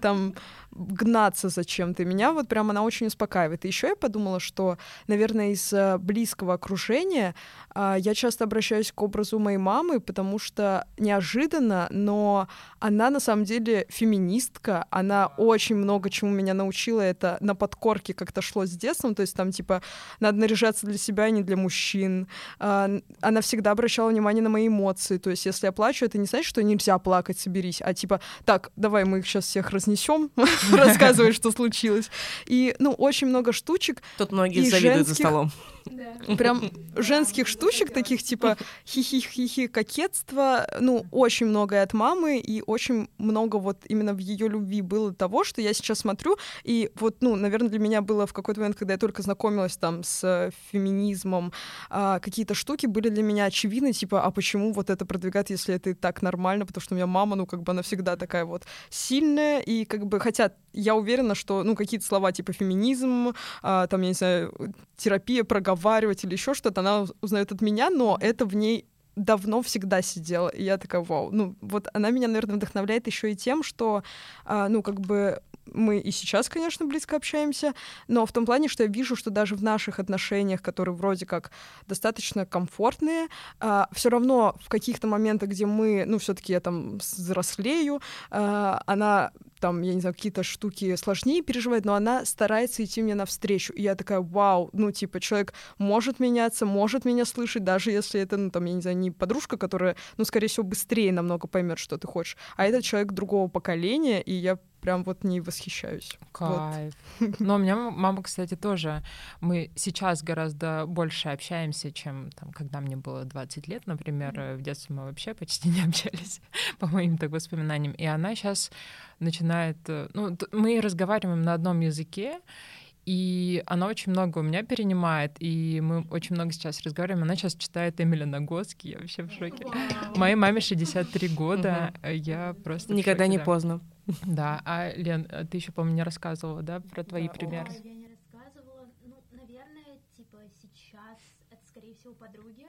Speaker 2: там гнаться за чем-то. Меня вот прям она очень успокаивает. И еще я подумала, что, наверное, из э, близкого окружения я часто обращаюсь к образу моей мамы, потому что неожиданно, но она на самом деле феминистка, она очень много чему меня научила, это на подкорке как-то шло с детством, то есть там типа надо наряжаться для себя, а не для мужчин. А, она всегда обращала внимание на мои эмоции, то есть если я плачу, это не значит, что нельзя плакать, соберись, а типа так, давай мы их сейчас всех разнесем, рассказывает, что случилось. И, ну, очень много штучек.
Speaker 5: Тут многие завидуют за столом.
Speaker 2: Прям женских штучек, таких типа хихи-хихи кокетства, ну, очень многое от мамы, и очень много вот именно в ее любви было того, что я сейчас смотрю, и вот, ну, наверное, для меня было в какой-то момент, когда я только знакомилась там с феминизмом, а, какие-то штуки были для меня очевидны, типа, а почему вот это продвигать, если это и так нормально, потому что у меня мама, ну, как бы она всегда такая вот сильная, и как бы, хотя я уверена, что, ну, какие-то слова типа феминизм, а, там, я не знаю, терапия, проговаривать или еще что-то, она узнает от меня, но это в ней давно всегда сидела. И я такая, вау. Ну, вот она меня, наверное, вдохновляет еще и тем, что, а, ну, как бы мы и сейчас, конечно, близко общаемся, но в том плане, что я вижу, что даже в наших отношениях, которые вроде как достаточно комфортные, а, все равно в каких-то моментах, где мы, ну, все-таки я там взрослею, а, она там, я не знаю, какие-то штуки сложнее переживает, но она старается идти мне навстречу. И я такая, вау, ну, типа, человек может меняться, может меня слышать, даже если это, ну, там, я не знаю, не подружка, которая, ну, скорее всего, быстрее намного поймет, что ты хочешь, а это человек другого поколения, и я прям вот не восхищаюсь.
Speaker 1: Кайф. Вот. Но у меня мама, кстати, тоже. Мы сейчас гораздо больше общаемся, чем там, когда мне было 20 лет, например. Mm-hmm. В детстве мы вообще почти не общались, по моим так воспоминаниям. И она сейчас начинает... Э, ну, мы разговариваем на одном языке, и она очень много у меня перенимает, и мы очень много сейчас разговариваем. Она сейчас читает Эмиля Нагоски, я вообще в шоке. Моей маме 63 года, угу. я просто
Speaker 5: Никогда
Speaker 1: шоке,
Speaker 5: не
Speaker 1: да.
Speaker 5: поздно.
Speaker 1: Да, а, Лен, а ты еще, по-моему, не рассказывала, да, про твои да. примеры?
Speaker 3: Я не рассказывала. Ну, наверное, типа сейчас это, скорее всего, подруги,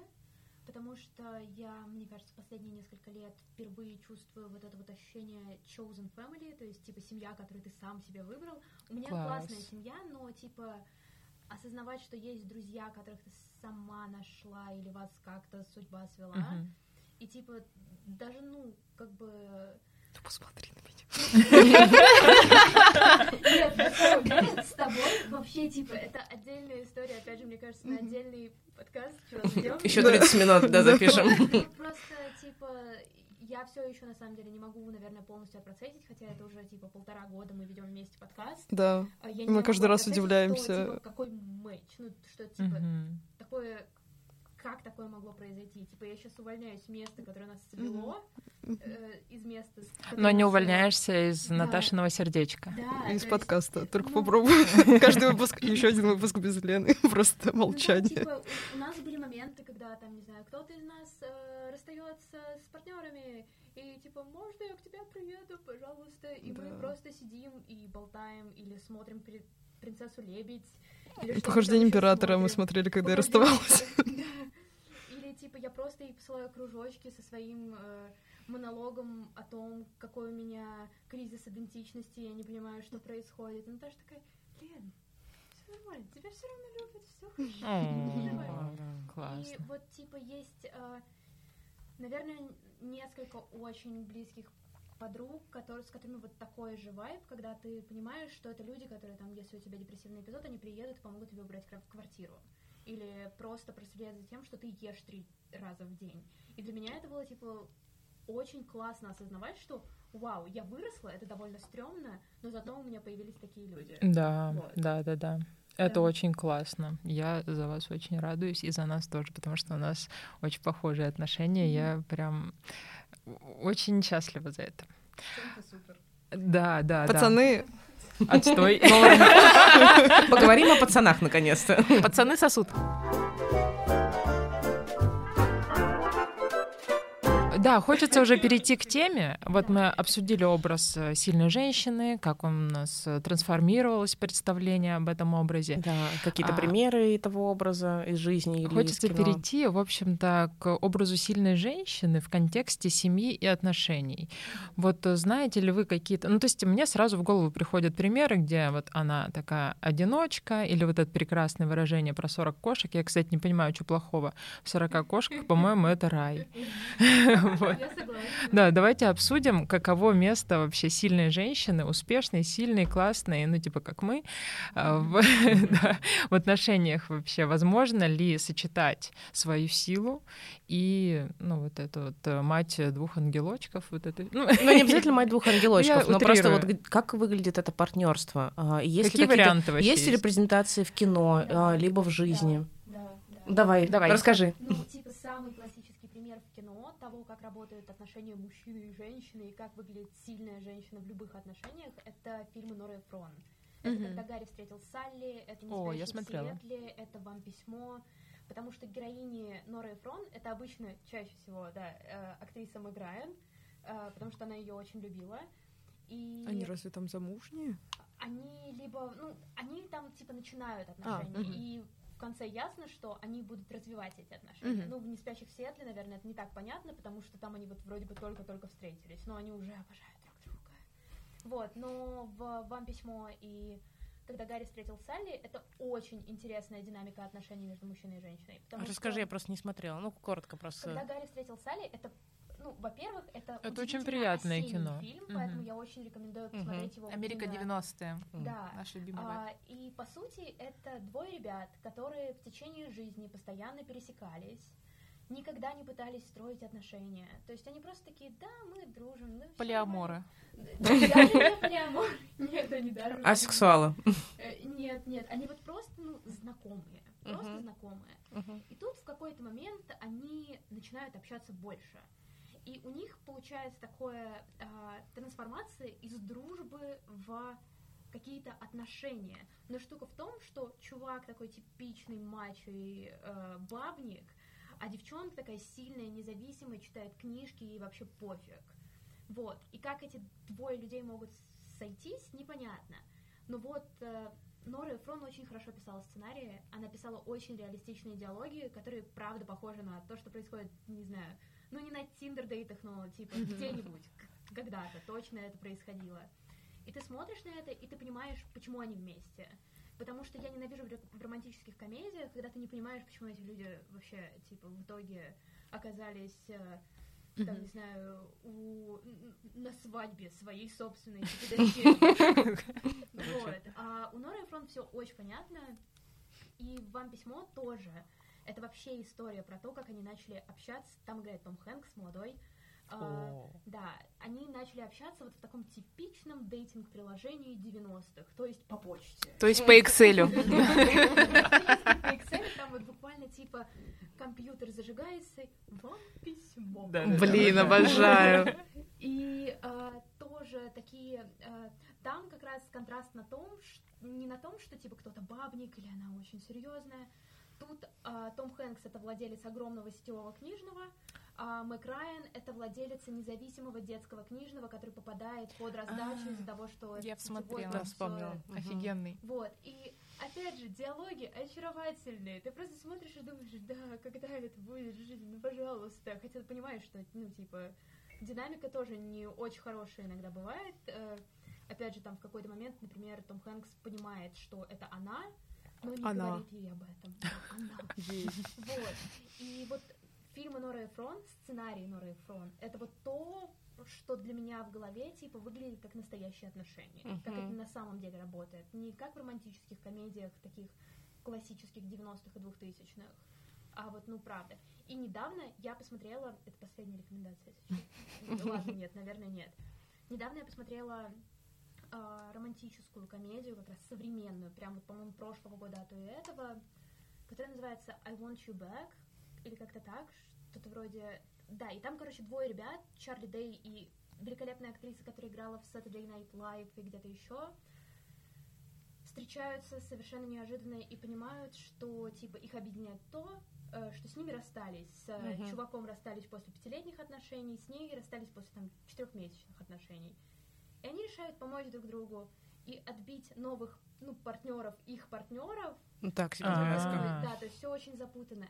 Speaker 3: потому что я, мне кажется, последние несколько лет впервые чувствую вот это вот ощущение chosen family, то есть, типа, семья, которую ты сам себе выбрал. У меня Класс. классная семья, но, типа, осознавать, что есть друзья, которых ты сама нашла или вас как-то судьба свела, uh-huh. и, типа, даже, ну, как бы...
Speaker 2: Ну, посмотри на меня.
Speaker 3: Нет, с тобой вообще, типа, это отдельная история, опять же, мне кажется, на отдельный подкаст.
Speaker 5: Еще 30 минут, да, запишем.
Speaker 3: Просто, типа, я все еще на самом деле не могу, наверное, полностью опроцессить, хотя это уже типа полтора года мы ведем вместе подкаст.
Speaker 2: Да.
Speaker 3: А я
Speaker 2: мы каждый раз удивляемся.
Speaker 3: Что, типа, какой матч, ну что типа mm-hmm. такое как такое могло произойти? Типа, я сейчас увольняюсь с места, которое нас свело, э, из места...
Speaker 1: Но не увольняешься из да. Наташиного сердечка.
Speaker 3: Да,
Speaker 2: из подкаста. Есть, Только ну... попробуй. Каждый выпуск, еще один выпуск без Лены. Просто молчание.
Speaker 3: Ну, да, типа, у нас были моменты, когда, там, не знаю, кто-то из нас э, расстается с партнерами, и типа, можно я к тебе приеду, пожалуйста? И да. мы просто сидим и болтаем или смотрим принцессу лебедь
Speaker 2: Похождение императора мы смотрели, когда я расставалась.
Speaker 3: Или типа я просто ей посылаю кружочки со своим э, монологом о том, какой у меня кризис идентичности, я не понимаю, что происходит. И Наташа такая, Лен, все нормально, тебя все равно любят, все хорошо.
Speaker 1: Классно.
Speaker 3: И вот типа есть, э, наверное, несколько очень близких подруг, которые, с которыми вот такой же вайб, когда ты понимаешь, что это люди, которые там, если у тебя депрессивный эпизод, они приедут и помогут тебе убрать квартиру. Или просто проследят за тем, что ты ешь три раза в день. И для меня это было, типа, очень классно осознавать, что вау, я выросла, это довольно стрёмно, но зато у меня появились такие люди.
Speaker 1: Да, вот. да, да, да. Это да. очень классно. Я за вас очень радуюсь, и за нас тоже, потому что у нас очень похожие отношения. Mm-hmm. Я прям очень счастлива за это. Да, да,
Speaker 2: Пацаны,
Speaker 1: да. Отстой.
Speaker 5: Поговорим о пацанах наконец-то.
Speaker 1: Пацаны сосут. Да, хочется уже перейти к теме. Вот мы обсудили образ э, сильной женщины, как он у нас э, трансформировалось представление об этом образе.
Speaker 5: Да, какие-то а, примеры этого образа из жизни или
Speaker 1: Хочется
Speaker 5: из кино.
Speaker 1: перейти, в общем-то, к образу сильной женщины в контексте семьи и отношений. Вот э, знаете ли вы какие-то... Ну, то есть мне сразу в голову приходят примеры, где вот она такая одиночка, или вот это прекрасное выражение про 40 кошек. Я, кстати, не понимаю, что плохого в 40 кошках. По-моему, это рай. Вот. Да, давайте обсудим, каково место вообще сильной женщины, успешной, сильной, классной, ну типа как мы, а, в, да, в отношениях вообще. Возможно ли сочетать свою силу и, ну вот эту вот э, мать двух ангелочков, вот это. Ну,
Speaker 5: Ну, не обязательно мать двух ангелочков, но просто вот как выглядит это партнерство? Есть ли
Speaker 1: Какие
Speaker 5: какие-то-
Speaker 1: варианты вообще
Speaker 5: Есть ли
Speaker 1: есть?
Speaker 5: репрезентации в кино, а, либо в жизни?
Speaker 3: Да, да.
Speaker 5: Давай,
Speaker 1: Давай.
Speaker 5: расскажи.
Speaker 3: Ну, типа, самый классический пример в кино того, как работают отношения мужчины и женщины, и как выглядит сильная женщина в любых отношениях, это фильмы Норы Эфрон. Это
Speaker 2: Мгм.
Speaker 3: «Когда Гарри встретил Салли», это «Не
Speaker 1: О, я смотрела.
Speaker 3: Сиэтле», это «Вам письмо», потому что героини Норы Эфрон — это обычно, чаще всего, да, э, актриса Мэг Райан, потому что она ее очень любила. И
Speaker 2: Они разве там замужние?
Speaker 3: они либо, ну, они там типа начинают отношения,
Speaker 2: мгм.
Speaker 3: и в конце ясно, что они будут развивать эти отношения.
Speaker 2: Мгм.
Speaker 3: Ну, в «Не спящих в Сиэтле», наверное, это не так понятно, потому что там они вот вроде бы только-только встретились, но они уже обожают друг друга. Вот, но в «Вам письмо» и когда Гарри встретил Салли, это очень интересная динамика отношений между мужчиной и женщиной. потому
Speaker 5: Расскажи,
Speaker 3: что
Speaker 5: я просто не смотрела. Ну, коротко просто.
Speaker 3: Когда Гарри встретил Салли, это, ну, во-первых, это,
Speaker 1: Это очень приятное кино.
Speaker 3: фильм,
Speaker 1: Мгм.
Speaker 3: поэтому я очень рекомендую посмотреть его.
Speaker 4: Америка
Speaker 3: именно-
Speaker 4: 90-е.
Speaker 5: М.
Speaker 3: Да.
Speaker 4: Наш любимый.
Speaker 3: А, и по сути это двое ребят, которые в течение жизни постоянно пересекались, никогда не пытались строить отношения. То есть они просто такие, да, мы дружим. Ну,
Speaker 4: Полиаморы.
Speaker 3: нормально». Даже не полиамор. Нет, они даже...
Speaker 5: Асексуалы.
Speaker 3: Э, Нет, нет, они вот просто, ну, знакомые. Просто знакомые. И тут в какой-то момент они начинают общаться больше. И у них получается такое а, трансформация из дружбы в какие-то отношения. Но штука в том, что чувак такой типичный мачо и э, бабник, а девчонка такая сильная, независимая, читает книжки и вообще пофиг. Вот. И как эти двое людей могут сойтись, непонятно. Но вот э, Нора Эфрон очень хорошо писала сценарии. Она писала очень реалистичные диалоги, которые, правда, похожи на то, что происходит, не знаю, ну не на тиндер-дейтах, но типа где-нибудь, когда-то точно это происходило. И ты смотришь на это, и ты понимаешь, почему они вместе. Потому что я ненавижу в романтических комедиях, когда ты не понимаешь, почему эти люди вообще, типа, в итоге оказались, э, там, не знаю, у, на свадьбе своей собственной типа. Вот. А у Норы Фронт все очень понятно. И вам письмо тоже. Это вообще история про то, как они начали общаться. Там играет Том Хэнкс, молодой. А, да, они начали общаться вот в таком типичном дейтинг-приложении 90-х, то есть по почте.
Speaker 4: То есть по Excel.
Speaker 3: По Excel там вот буквально типа компьютер зажигается, вам письмо.
Speaker 5: Блин, обожаю.
Speaker 3: И а, тоже такие... а, там как раз контраст на том, ш- не на том, что типа кто-то бабник или она очень серьезная. Тут а, Том Хэнкс это владелец огромного сетевого книжного, а Мэг Райан это владелица независимого детского книжного, который попадает под раздачу
Speaker 4: А,
Speaker 3: из-за того, что
Speaker 4: я
Speaker 3: сетевой
Speaker 4: всмотрела.
Speaker 5: Да, вспомнила.
Speaker 4: Офигенный.
Speaker 3: Вот, и опять же, диалоги очаровательные. Ты просто смотришь и думаешь, да, когда это будет жизни, ну пожалуйста. Хотя ты понимаешь, что, ну, типа, динамика тоже не очень хорошая иногда бывает. Э, Опять же, там в какой-то момент, например, Том Хэнкс понимает, что это она, но не
Speaker 2: Она.
Speaker 3: говорит ей об этом. Она. Вот. И вот фильмы Нора Эфрон, сценарий Нора Эфрон, это вот то, что для меня в голове, типа, выглядит как настоящие отношения. Как это на самом деле работает. Не как в романтических комедиях, таких классических 90-х и 2000-х, а вот, ну, правда. И недавно я посмотрела... Это последняя рекомендация. Ладно, нет, наверное, нет. Недавно я посмотрела а, романтическую комедию, как раз современную, прям вот, по-моему, прошлого года, а то и этого, которая называется I Want You Back, или как-то так, что-то вроде... Да, и там, короче, двое ребят, Чарли Дэй и великолепная актриса, которая играла в Saturday Night Live и где-то еще, встречаются совершенно неожиданно и понимают, что, типа, их объединяет то, э, что с ними расстались. С э,
Speaker 5: Мгм.
Speaker 3: чуваком расстались после пятилетних отношений, с ней расстались после, там, четырехмесячных отношений. И они решают помочь друг другу и отбить новых, ну, партнеров, их партнеров,
Speaker 5: Ну, Так себе
Speaker 1: А.
Speaker 3: да, то есть все очень запутанно.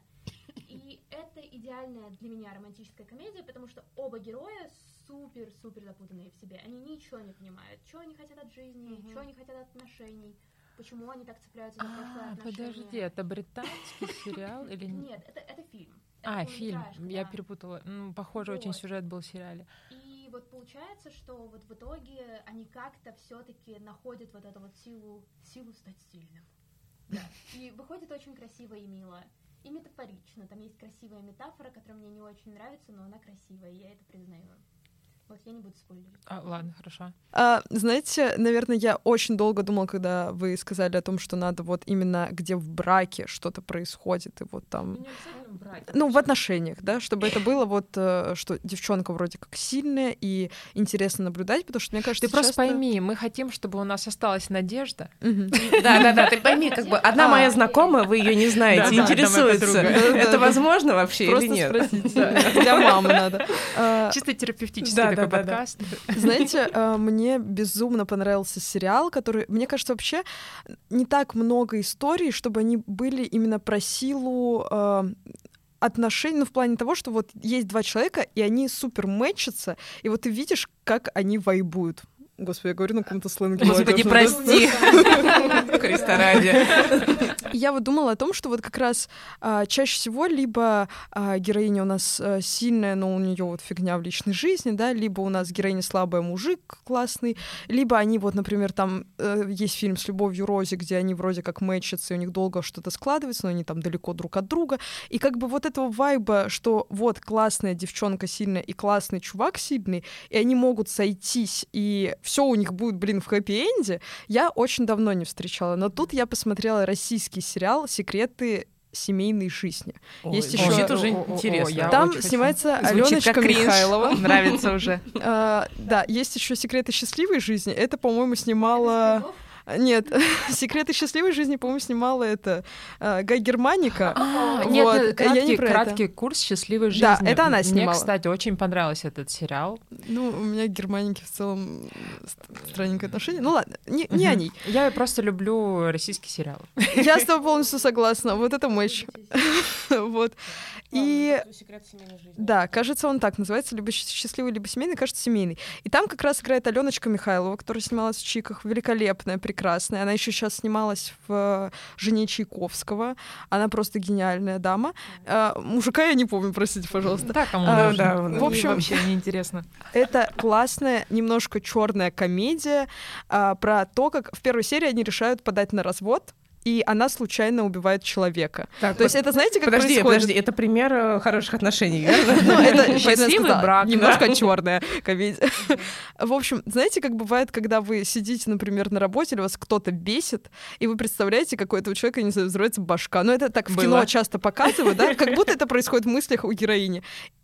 Speaker 3: И это идеальная для меня романтическая комедия, потому что оба героя супер-супер запутанные в себе. Они ничего не понимают, что они хотят от жизни,
Speaker 5: Мгм.
Speaker 3: что они хотят от отношений, почему они так цепляются за прошлое
Speaker 1: А,
Speaker 3: отношения.
Speaker 1: подожди, это британский сериал или нет?
Speaker 3: Нет, это, это фильм.
Speaker 1: А, фильм. Я перепутала. Ну, похоже, очень
Speaker 3: Вот.
Speaker 1: сюжет был в сериале.
Speaker 3: И вот получается, что вот в итоге они как-то все-таки находят вот эту вот силу, силу стать сильным. Да. И выходит очень красиво и мило. И метафорично. Там есть красивая метафора, которая мне не очень нравится, но она красивая, и я это признаю. Вот я не буду спойлерить.
Speaker 1: А, ладно, хорошо.
Speaker 2: А, знаете, наверное, я очень долго думала, когда вы сказали о том, что надо вот именно где в браке что-то происходит, и вот там...
Speaker 1: не обязательно брать.
Speaker 2: Ну, в отношениях, да, чтобы это было вот, э, что девчонка вроде как сильная и интересно наблюдать, потому что, мне кажется,
Speaker 1: Ты просто
Speaker 2: часто-
Speaker 1: пойми, мы хотим, чтобы у нас осталась надежда.
Speaker 2: Мгм.
Speaker 5: Да, да, да, ты пойми, как бы одна
Speaker 2: А.
Speaker 5: моя знакомая, вы ее не знаете, интересуется. Это возможно вообще или
Speaker 2: Просто
Speaker 5: нет?
Speaker 2: спросите. Для мамы надо. А,
Speaker 1: Чисто терапевтический
Speaker 5: Да,
Speaker 1: такой
Speaker 5: да, да, да.
Speaker 1: подкаст.
Speaker 2: Знаете, э, мне безумно понравился сериал, который, мне кажется, вообще не так много историй, чтобы они были именно про силу э, отношений, ну, в плане того, что вот есть два человека, и они супер мэчатся, и вот ты видишь, как они вайбуют. Господи, я говорю на каком-то сленге.
Speaker 5: Господи, прости. Христа ради.
Speaker 2: Я вот думала о том, что вот как раз а, чаще всего либо а, героиня у нас а, сильная, но у нее вот фигня в личной жизни, да, либо у нас героиня слабая, мужик классный, либо они вот, например, там э, есть фильм с Любовью Рози, где они вроде как мэчатся, и у них долго что-то складывается, но они там далеко друг от друга. И как бы вот этого вайба, что вот классная девчонка сильная и классный чувак сильный, и они могут сойтись, и все у них будет, блин, в хэппи-энде, я очень давно не встречала. Но тут я посмотрела российский сериал «Секреты семейной жизни». Есть еще-
Speaker 5: Звучит уже интересно.
Speaker 2: Там
Speaker 1: хочу.
Speaker 2: снимается
Speaker 5: Звучит
Speaker 2: Аленочка
Speaker 5: как.
Speaker 2: Михайлова.
Speaker 5: Нравится уже.
Speaker 2: А, да, есть еще секреты счастливой жизни. Это, по-моему, снимала. Нет, секреты счастливой жизни, по-моему, снимала это а, Гай Германика.
Speaker 1: А,
Speaker 2: Вот,
Speaker 1: Нет,
Speaker 2: я
Speaker 1: краткий,
Speaker 2: не про это.
Speaker 1: краткий курс счастливой жизни.
Speaker 2: Да, это она
Speaker 1: Мне,
Speaker 2: снимала.
Speaker 1: кстати, очень понравился этот сериал.
Speaker 2: Ну, у меня к Германике в целом ст- странненькое отношение. Ну ладно, не, не о ней.
Speaker 1: Я просто люблю российские сериалы.
Speaker 2: Я с тобой полностью согласна. Вот это матч. Вот. И Да, кажется, он так называется, либо счастливый, либо семейный, кажется, семейный. И там как раз играет Аленочка Михайлова, которая снималась в Чиках, великолепная, прекрасная. Она еще сейчас снималась в э, «Жене Чайковского». Она просто гениальная дама. А, мужика я не помню, простите, пожалуйста.
Speaker 1: Да, кому
Speaker 2: А,
Speaker 1: нужно.
Speaker 5: да,
Speaker 1: Мне
Speaker 2: в общем-
Speaker 1: вообще неинтересно.
Speaker 2: Это классная, немножко черная комедия а, про то, как в первой серии они решают подать на развод, и она случайно убивает человека.
Speaker 5: Так,
Speaker 2: То есть это, знаете, как
Speaker 5: Подожди,
Speaker 2: происходит?
Speaker 5: подожди, это пример э, хороших отношений?
Speaker 2: Ну, это
Speaker 5: Счастливый брак,
Speaker 2: Немножко черная комедия. В общем, знаете, как бывает, когда вы сидите, например, на работе, или вас кто-то бесит, и вы представляете, как у этого человека, не знаю, взрывается башка. Ну, это так в кино часто показывают, да? Как будто это происходит в мыслях у героини.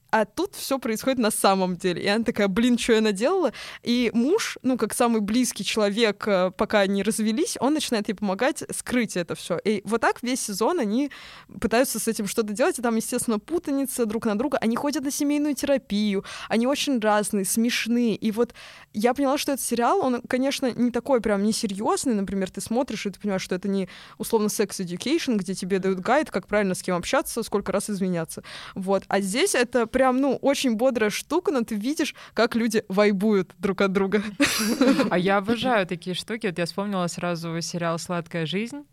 Speaker 2: А тут все происходит на самом деле. И она такая, блин, что я наделала? И муж, ну, как самый близкий человек, э, пока они развелись, он начинает ей помогать скрыть это все. И вот так весь сезон они пытаются с этим что-то делать, и там, естественно, путаница друг на друга. Они ходят на семейную терапию, они очень разные, смешные. И вот я поняла, что этот сериал, он, конечно, не такой прям несерьезный, например, ты смотришь, и ты понимаешь, что это не условно секс education, где тебе дают гайд, как правильно с кем общаться, сколько раз извиняться. Вот. А здесь это прям, ну, очень бодрая штука, но ты видишь, как люди вайбуют друг от друга.
Speaker 1: А я обожаю такие штуки. Вот я вспомнила сразу сериал «Сладкая жизнь».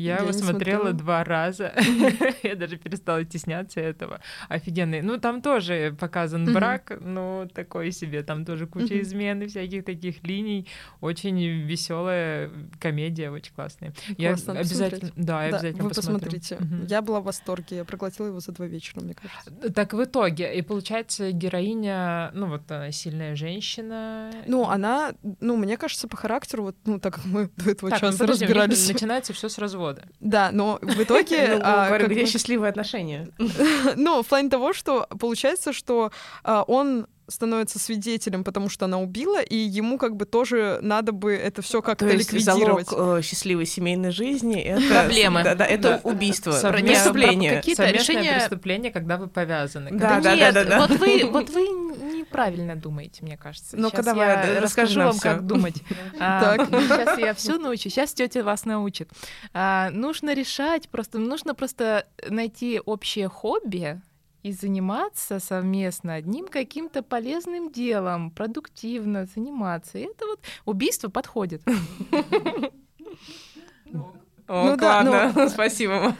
Speaker 1: Я,
Speaker 2: Я
Speaker 1: его смотрела
Speaker 2: смотрела.
Speaker 1: два раза. Я даже перестала стесняться этого. Офигенный. Ну, там тоже показан брак, ну, такой себе. Там тоже куча
Speaker 2: Мгм.
Speaker 1: измен и всяких таких линий. Очень веселая комедия, очень классная. Я обязательно, да, я обязательно
Speaker 2: вы посмотрите. Я была в восторге, я проглотила его за два вечера, мне кажется.
Speaker 1: Так в итоге, и получается, героиня, ну вот она сильная женщина.
Speaker 2: Ну, она, ну, мне кажется, по характеру, вот, ну, так как мы до этого
Speaker 1: ну,
Speaker 2: часто разбирались.
Speaker 1: начинается все с развода.
Speaker 2: Да, но в итоге...
Speaker 5: Ну,
Speaker 2: а,
Speaker 5: где
Speaker 2: бы-
Speaker 5: счастливые отношения?
Speaker 2: Ну, в плане того, что получается, что а, он становится свидетелем, потому что она убила, и ему как бы тоже надо бы это все
Speaker 5: То
Speaker 2: как-то
Speaker 5: есть
Speaker 2: ликвидировать.
Speaker 5: залог э, счастливой семейной жизни — это...
Speaker 4: Проблемы.
Speaker 5: Да, да, это
Speaker 1: Да.
Speaker 5: убийство,
Speaker 1: Совместно-
Speaker 5: преступление.
Speaker 4: Какие-то решения-
Speaker 1: преступление, когда вы повязаны.
Speaker 5: Да,
Speaker 1: Когда-
Speaker 5: да,
Speaker 4: нет,
Speaker 5: да, да.
Speaker 4: Вот вы, вот вы неправильно думаете, мне кажется.
Speaker 5: Ну-ка, давай,
Speaker 4: я расскажу вам, как думать. Сейчас я все научу. Сейчас тетя вас научит. А, Нужно решать, просто нужно просто найти общее хобби и заниматься совместно одним каким-то полезным делом, продуктивно заниматься. И это вот убийство подходит.
Speaker 5: О,
Speaker 2: Ну да,
Speaker 5: ладно, спасибо.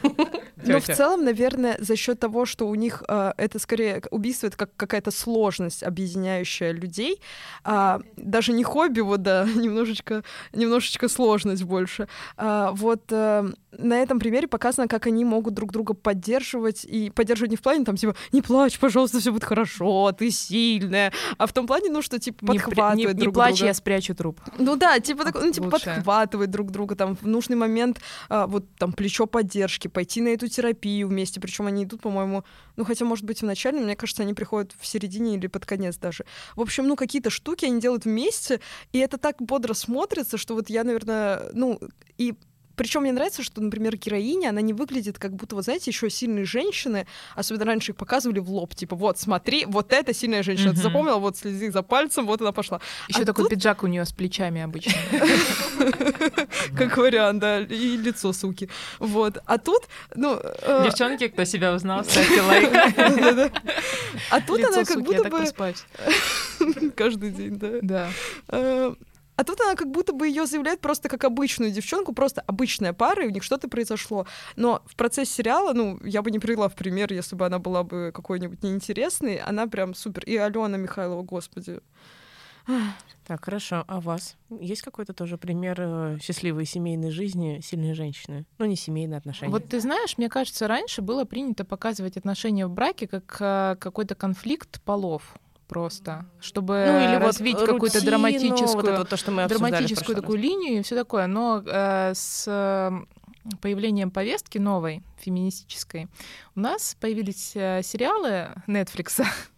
Speaker 2: Но в целом, наверное, за счет того, что у них э, это скорее убийство, это как какая-то сложность, объединяющая людей. А, даже не хобби, вот да, немножечко, немножечко сложность больше. А, вот а, на этом примере показано, как они могут друг друга поддерживать и поддерживать не в плане там типа не плачь, пожалуйста, все будет хорошо, ты сильная, а в том плане, ну что типа подхватывать не, не, друг
Speaker 4: не плачь,
Speaker 2: друга.
Speaker 4: я спрячу труп.
Speaker 2: Ну да, типа так, ну типа Лучше. подхватывать друг друга там в нужный момент а, вот там плечо поддержки, пойти на эту терапию вместе, причем они идут, по-моему, ну хотя может быть в начале, но мне кажется, они приходят в середине или под конец даже. В общем, ну какие-то штуки они делают вместе, и это так бодро смотрится, что вот я, наверное, ну и причем мне нравится, что, например, героиня, она не выглядит как будто, вот знаете, еще сильные женщины, особенно раньше их показывали в лоб, типа, вот, смотри, вот эта сильная женщина, mm-hmm. ты запомнила, вот следи за пальцем, вот она пошла.
Speaker 4: Еще а такой тут... пиджак у нее с плечами обычно.
Speaker 2: Как вариант, да, и лицо суки. Вот. А тут, ну...
Speaker 1: Э, Девчонки, кто себя узнал, ставьте лайк.
Speaker 2: А тут она как будто бы... Каждый день, да.
Speaker 4: Да.
Speaker 2: А тут она как будто бы ее заявляет просто как обычную девчонку, просто обычная пара, и у них что-то произошло. Но в процессе сериала, ну, я бы не привела в пример, если бы она была бы какой-нибудь неинтересной, она прям супер. И Алена Михайлова, господи.
Speaker 5: Так, хорошо. А у вас есть какой-то тоже пример э, счастливой семейной жизни сильной женщины? Ну, не семейные отношения.
Speaker 4: Вот ты знаешь, мне кажется, раньше было принято показывать отношения в браке как э, какой-то конфликт полов просто, чтобы ну, или развить вот какую-то драматическую, вот это, то, что мы драматическую такую раз. линию и все такое. Но э, с появлением повестки новой, феминистической, у нас появились э, сериалы Netflix,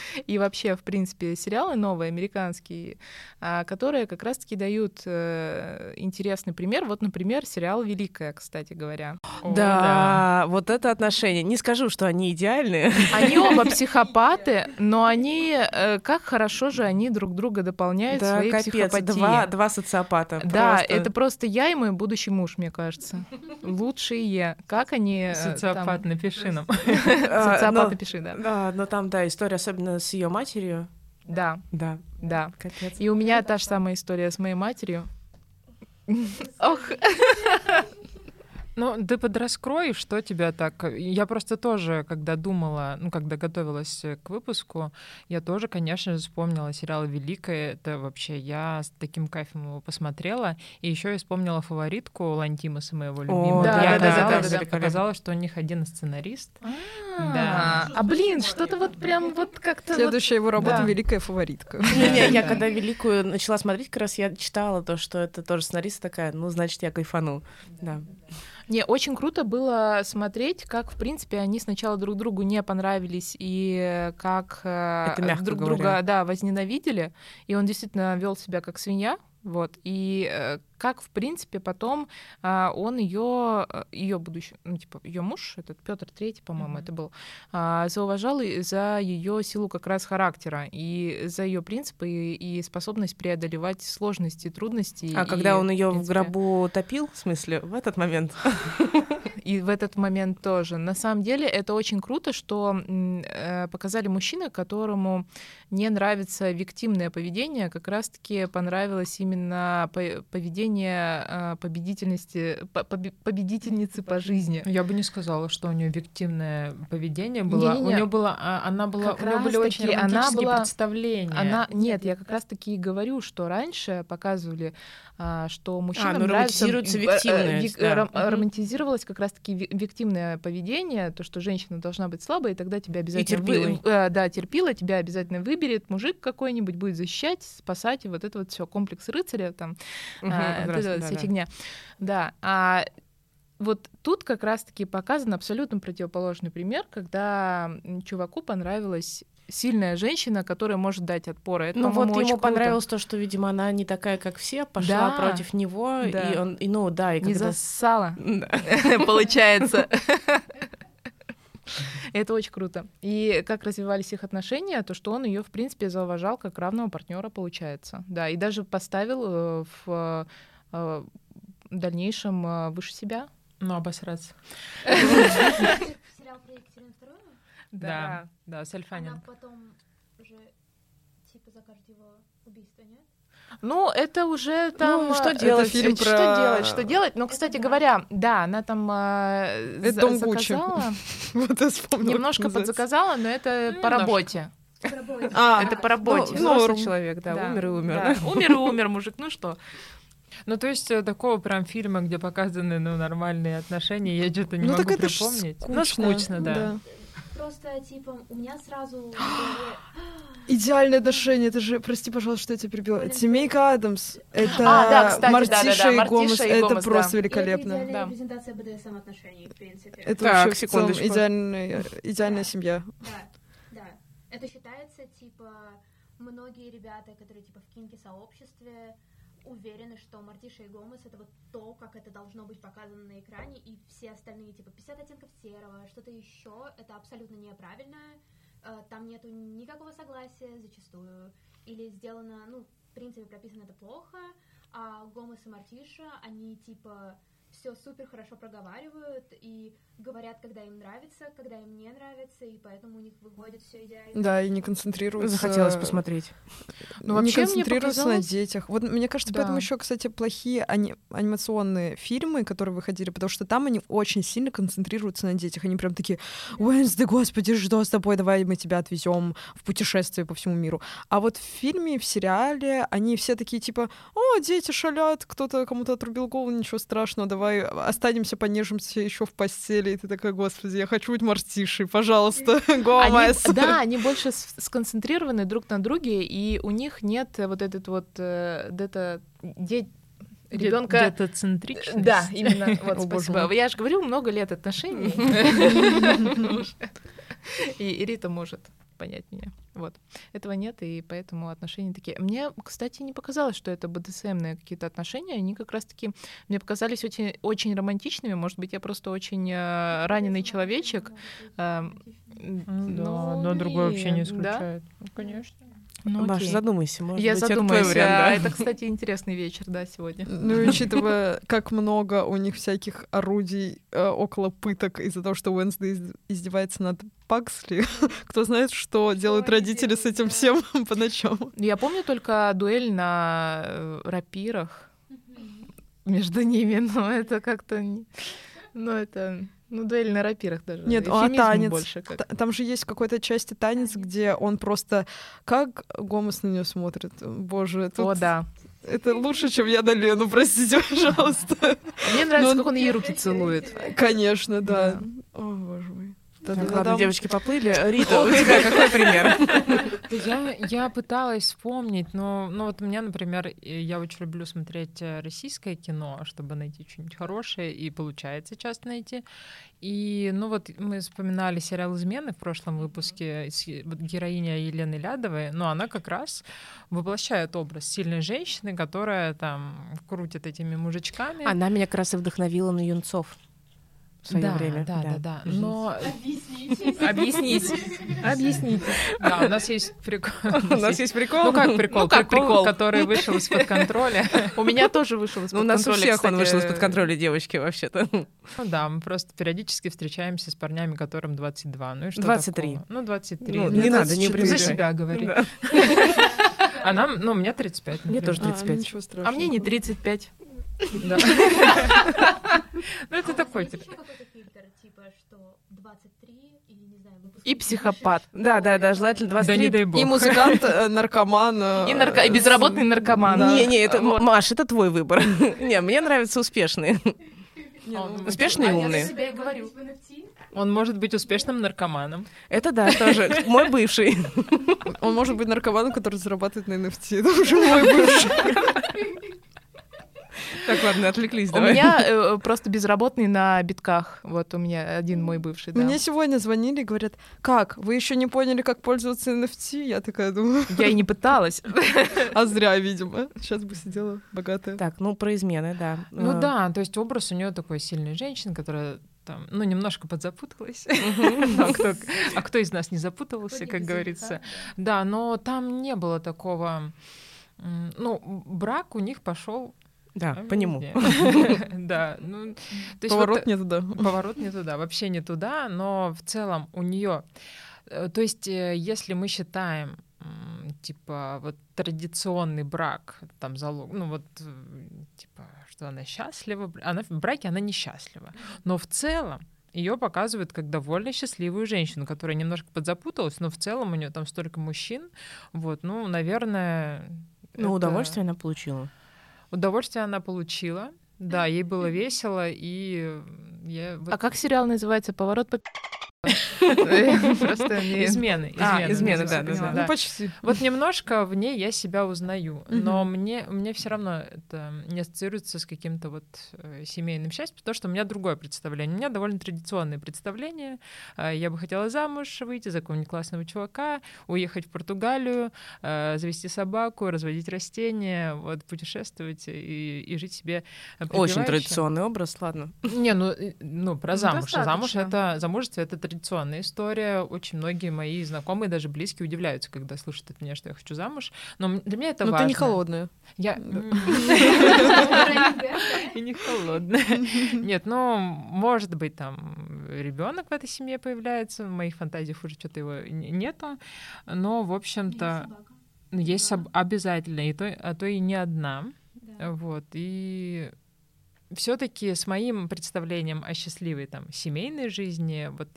Speaker 4: и вообще, в принципе, сериалы новые, американские, а, которые как раз-таки дают э, интересный пример. Вот, например, сериал «Великая», кстати говоря.
Speaker 5: О, да, да, вот это отношение. Не скажу, что они идеальные.
Speaker 4: Они оба психопаты, но они, э, как хорошо же они друг друга дополняют да, своей капец, психопатией.
Speaker 5: Два, два социопата.
Speaker 4: Да, просто. это просто я и мой будущий муж, мне кажется. Лучшие. Как они... Э,
Speaker 1: Социопат, напиши нам.
Speaker 4: Социопат, напиши, да.
Speaker 5: Да, но там, да, история особенно особенно с ее матерью.
Speaker 4: Да.
Speaker 5: Да.
Speaker 4: Да. Капец. И у меня та же самая история с моей матерью.
Speaker 1: Ох. Ну, ты подраскрой, что тебя так... Я просто тоже, когда думала, ну, когда готовилась к выпуску, я тоже, конечно же, вспомнила сериал «Великая». Это вообще я с таким кайфом его посмотрела. И еще я вспомнила фаворитку Лантимаса, моего любимого. О, да, я да, оказалось, да, да, да, оказалось, что у них один сценарист.
Speaker 4: Да. А, блин, что-то вот прям вот как-то...
Speaker 2: Следующая его работа «Великая фаворитка».
Speaker 5: Не-не, я когда «Великую» начала смотреть, как раз я читала то, что это тоже сценарист такая, ну, значит, я кайфану. Да.
Speaker 4: Не, очень круто было смотреть, как, в принципе, они сначала друг другу не понравились и как
Speaker 5: э, Это
Speaker 4: друг
Speaker 5: говоря.
Speaker 4: друга да, возненавидели. И он действительно вел себя как свинья. Вот. И э, как, в принципе, потом а, он ее, э, ее будущий, ну, типа, ее муж, этот Петр Третий, по-моему, mm-hmm. это был, а, зауважал за ее силу как раз характера и за ее принципы и, и способность преодолевать сложности, трудности.
Speaker 5: А
Speaker 4: и,
Speaker 5: когда он ее в, в гробу топил, в смысле, в этот момент?
Speaker 4: И в этот момент тоже. На самом деле это очень круто, что э, показали мужчины, которому не нравится виктимное поведение, как раз-таки понравилось именно поведение поведение а, победительности, победительницы по жизни.
Speaker 1: Я бы не сказала, что у нее объективное поведение было. Не, не, не. У нее было, а, она была, как у нее были очень она была, представления.
Speaker 4: Она, нет, я как раз таки и говорю, что раньше показывали, а, что мужчинам а, ну, нравится
Speaker 5: виктивность,
Speaker 4: да. романтизировалось как раз таки виктимное поведение, то, что женщина должна быть слабой, и тогда тебя обязательно
Speaker 5: и терпила.
Speaker 4: Вы, э, да, терпила, тебя обязательно выберет мужик какой-нибудь, будет защищать, спасать, и вот это вот все комплекс рыцаря там. Угу, вот эта да, вся да. фигня. Да, а вот тут как раз-таки показан абсолютно противоположный пример, когда чуваку понравилась сильная женщина, которая может дать отпор. Это,
Speaker 5: ну вот ему
Speaker 4: круто.
Speaker 5: понравилось то, что, видимо, она не такая, как все, пошла да, против него, да. и он, и, ну да, и
Speaker 4: не когда... засала, получается. Это очень круто. И как развивались их отношения, то что он ее, в принципе, зауважал как равного партнера, получается. Да, и даже поставил э, в э, дальнейшем э, выше себя.
Speaker 1: Ну, обосраться.
Speaker 3: Сериал про Екатерину Вторую?
Speaker 1: Да, да, с Альфанин.
Speaker 3: Она потом уже типа закажет его убийство, нет?
Speaker 4: Ну, это уже там...
Speaker 5: Ну, что
Speaker 4: э,
Speaker 5: делать?
Speaker 4: это
Speaker 2: фильм
Speaker 4: Что
Speaker 2: про-
Speaker 4: делать? Что делать? Но, кстати говоря, да, она там э,
Speaker 2: Это Дом
Speaker 4: заказала,
Speaker 2: Вот я вспомнила.
Speaker 4: немножко подзаказала, но это по
Speaker 1: Немножко.
Speaker 4: работе.
Speaker 3: Работе.
Speaker 2: А,
Speaker 4: Это по работе.
Speaker 5: Ну, человек, да,
Speaker 4: Да,
Speaker 5: умер и умер.
Speaker 4: да. Умер и умер, мужик, ну что?
Speaker 1: Ну, то есть э, такого прям фильма, где показаны ну, нормальные отношения, я что-то не
Speaker 2: ну
Speaker 1: могу
Speaker 2: так это
Speaker 1: припомнить.
Speaker 2: скучно.
Speaker 1: Ну, скучно, да.
Speaker 3: Просто, типа, у меня сразу...
Speaker 2: Идеальное отношение, это же, прости, пожалуйста, что я тебя перебила.
Speaker 3: Блин,
Speaker 2: Семейка Адамс, это
Speaker 4: А, да, кстати,
Speaker 2: Мартиша
Speaker 4: да-да-да,
Speaker 2: и
Speaker 4: Мартиша
Speaker 2: Гомес,
Speaker 4: и
Speaker 2: это
Speaker 4: Гомес,
Speaker 2: просто
Speaker 4: да.
Speaker 3: Это
Speaker 2: великолепно.
Speaker 3: идеальная
Speaker 4: Да.
Speaker 3: репрезентация БДСМ отношений, в принципе.
Speaker 2: Это
Speaker 5: Так,
Speaker 2: вообще в целом
Speaker 5: секундочку.
Speaker 2: идеальная, идеальная семья.
Speaker 3: Да, да. Это считается, типа, многие ребята, которые, типа, в кинки-сообществе, уверены, что Мартиша и Гомес — это вот то, как это должно быть показано на экране, и все остальные, типа, 50 оттенков серого, что-то еще, это абсолютно неправильно. Э, Там нету никакого согласия зачастую. Или сделано, ну, в принципе, прописано это плохо, а Гомес и Мартиша, они, типа, все супер хорошо проговаривают и говорят, когда им нравится, когда им не нравится, и поэтому у них выходит все идеально.
Speaker 2: Да, и не концентрируются...
Speaker 5: Захотелось посмотреть.
Speaker 2: Ну,
Speaker 4: вообще,
Speaker 2: не концентрируются
Speaker 4: показалось-
Speaker 2: на детях. Вот мне кажется, поэтому
Speaker 4: Да.
Speaker 2: еще, кстати, плохие ани- анимационные фильмы, которые выходили, потому что там они очень сильно концентрируются на детях. Они прям такие, Уэнсдей, господи, что с тобой? Давай мы тебя отвезем в путешествие по всему миру. А вот в фильме, в сериале, они все такие типа, о, дети шалят, кто-то кому-то отрубил голову, ничего страшного, давай останемся, понежимся еще в постели. И ты такая, господи, я хочу быть мартишей, пожалуйста, Гомес.
Speaker 4: да, они больше сконцентрированы друг на друге, и у них нет вот этот вот э, где-то де- ребенка.
Speaker 1: Где-то центричность.
Speaker 4: Да, именно. Вот,
Speaker 2: О,
Speaker 4: спасибо. Я же говорю, много лет отношений. И Рита может понять меня. Вот. Этого нет, и поэтому отношения такие. Мне, кстати, не показалось, что это БДСМные какие-то отношения. Они как раз-таки мне показались очень, очень романтичными. Может быть, я просто очень э, раненый человечек. Эм,
Speaker 1: Ну, да,
Speaker 4: ну,
Speaker 1: одно другое вообще не
Speaker 4: нет, да?
Speaker 1: исключает. Ну, конечно.
Speaker 4: Ну,
Speaker 5: Маша,
Speaker 4: окей.
Speaker 5: задумайся, может
Speaker 4: Я
Speaker 5: быть, это
Speaker 4: задумаюсь.
Speaker 5: твой вариант,
Speaker 4: а,
Speaker 5: да?
Speaker 4: Это, кстати, интересный вечер, да, сегодня.
Speaker 2: Ну, и учитывая, как много у них всяких орудий э, около пыток из-за того, что Уэнсдей из- издевается над Паксли, кто знает, что делают
Speaker 3: они
Speaker 2: родители с этим
Speaker 3: да.
Speaker 2: всем по ночам.
Speaker 4: Я помню только дуэль на э, рапирах между ними, но это как-то... Ну, это... Ну, дуэль на рапирах даже.
Speaker 2: Нет, а танец?
Speaker 4: больше как.
Speaker 2: Там же есть в какой-то части танец, где он просто... Как Гомес на нее смотрит? Боже, тут
Speaker 4: О, да.
Speaker 2: это лучше, чем я на Лену, простите, пожалуйста.
Speaker 4: Мне нравится, как он ей руки целует.
Speaker 2: Конечно, да.
Speaker 4: Да.
Speaker 2: О, боже мой.
Speaker 5: Так, ладно,
Speaker 2: Та-да-да-дам.
Speaker 5: девочки поплыли. Рита, у тебя какой пример?
Speaker 1: Я, я пыталась вспомнить, но ну, вот у меня, например, я очень люблю смотреть э, российское кино, чтобы найти что-нибудь хорошее, и получается часто найти. И, ну вот мы вспоминали сериал «Измены» в прошлом выпуске, героиня Елены Лядовой, но она как раз воплощает образ сильной женщины, которая там крутит этими мужичками.
Speaker 5: Она меня как раз и вдохновила на юнцов в свое
Speaker 1: да,
Speaker 5: время.
Speaker 1: Да, да, да.
Speaker 5: Мгм.
Speaker 1: Но
Speaker 3: Объясните.
Speaker 1: объясните, объясните. Да, у нас есть прикол.
Speaker 5: У нас есть прикол.
Speaker 1: Ну как прикол?
Speaker 4: Ну как
Speaker 1: прикол, который вышел из-под контроля.
Speaker 4: У меня тоже вышел из
Speaker 5: Ну, у нас у всех он вышел из-под контроля, девочки, вообще-то.
Speaker 1: Ну да, мы просто периодически встречаемся с парнями, которым 22. Ну и что
Speaker 5: 23.
Speaker 1: такого? Ну, 23.
Speaker 5: Ну, не надо, не
Speaker 1: 24. За себя говори.
Speaker 5: Да.
Speaker 1: А нам, ну, мне 35.
Speaker 5: Мне тоже
Speaker 2: А,
Speaker 5: 35.
Speaker 2: ничего страшного.
Speaker 4: А мне не 35.
Speaker 1: Да. Ну, это такой,
Speaker 3: Есть
Speaker 1: типа,
Speaker 3: еще какой-то фильтр, типа, что 23 или, не знаю, выпуск
Speaker 4: И психопат.
Speaker 5: Да, да, да, желательно
Speaker 1: да не
Speaker 5: 23.
Speaker 1: дай бог.
Speaker 2: И музыкант, э, наркоман. э,
Speaker 4: И, нарко... и безработный наркоман.
Speaker 5: Не, не, это
Speaker 4: Вот.
Speaker 5: Маш, это твой выбор. Не, мне нравятся успешные.
Speaker 2: Ну,
Speaker 5: Успешные и
Speaker 4: А я
Speaker 5: умные.
Speaker 4: за себя и говорю.
Speaker 3: в NFT?
Speaker 1: Он может быть успешным наркоманом.
Speaker 5: Это да, тоже. Мой бывший.
Speaker 2: Он может быть наркоманом, который зарабатывает на NFT. Это уже мой бывший.
Speaker 5: Так, ладно, отвлеклись,
Speaker 4: У
Speaker 5: давай.
Speaker 4: меня э, просто безработный на битках. Вот у меня один мой бывший.
Speaker 2: Мне сегодня звонили и говорят, как, вы еще не поняли, как пользоваться NFT? Я такая думаю,
Speaker 4: Я и не пыталась.
Speaker 2: а зря, видимо. Сейчас бы сидела богатая.
Speaker 5: Так, ну про измены, да.
Speaker 1: Ну
Speaker 5: А,
Speaker 1: да, то есть образ у нее такой сильной женщины, которая там, ну, немножко подзапуталась. А кто- А кто из нас не запутывался, как говорится? Да, но там не было такого... Ну, брак у них пошел
Speaker 5: Да, по нему.
Speaker 1: Да, ну, то есть
Speaker 2: Поворот
Speaker 1: вот,
Speaker 2: не туда.
Speaker 1: поворот не туда, вообще не туда, но в целом у нее, то есть э, если мы считаем типа вот традиционный брак, там залог, ну вот типа что она счастлива, она в браке она несчастлива, но в целом ее показывают как довольно счастливую женщину, которая немножко подзапуталась, но в целом у нее там столько мужчин, вот, ну, наверное.
Speaker 5: Ну, это... удовольствие она получила.
Speaker 1: Удовольствие она получила. Да, ей было весело, и я...
Speaker 4: А как сериал называется? «Поворот по
Speaker 1: измены.
Speaker 5: А, измены, да,
Speaker 1: да, Ну, почти. Вот немножко в ней я себя узнаю, но мне, мне все равно это не ассоциируется с каким-то вот э, семейным счастьем, потому что у меня другое представление. У меня довольно традиционное представление. А, я бы хотела замуж выйти за какого-нибудь классного чувака, уехать в Португалию, э, завести собаку, разводить растения, вот путешествовать и, и жить себе
Speaker 5: Очень традиционный образ, ладно.
Speaker 1: Не, ну, ну про ну, замуж. Замуж — это замужество — это традиционная история. Очень многие мои знакомые, даже близкие, удивляются, когда слышат от меня, что я хочу замуж. Но для меня это
Speaker 2: Но
Speaker 1: важно.
Speaker 2: ты не холодная.
Speaker 1: Я... И не холодная. Нет, ну, может быть, там ребенок в этой семье появляется. В моих фантазиях уже что-то его нету. Но, в общем-то, есть обязательно, и то, а то и не одна. Вот. И все-таки с моим представлением о счастливой там семейной жизни, вот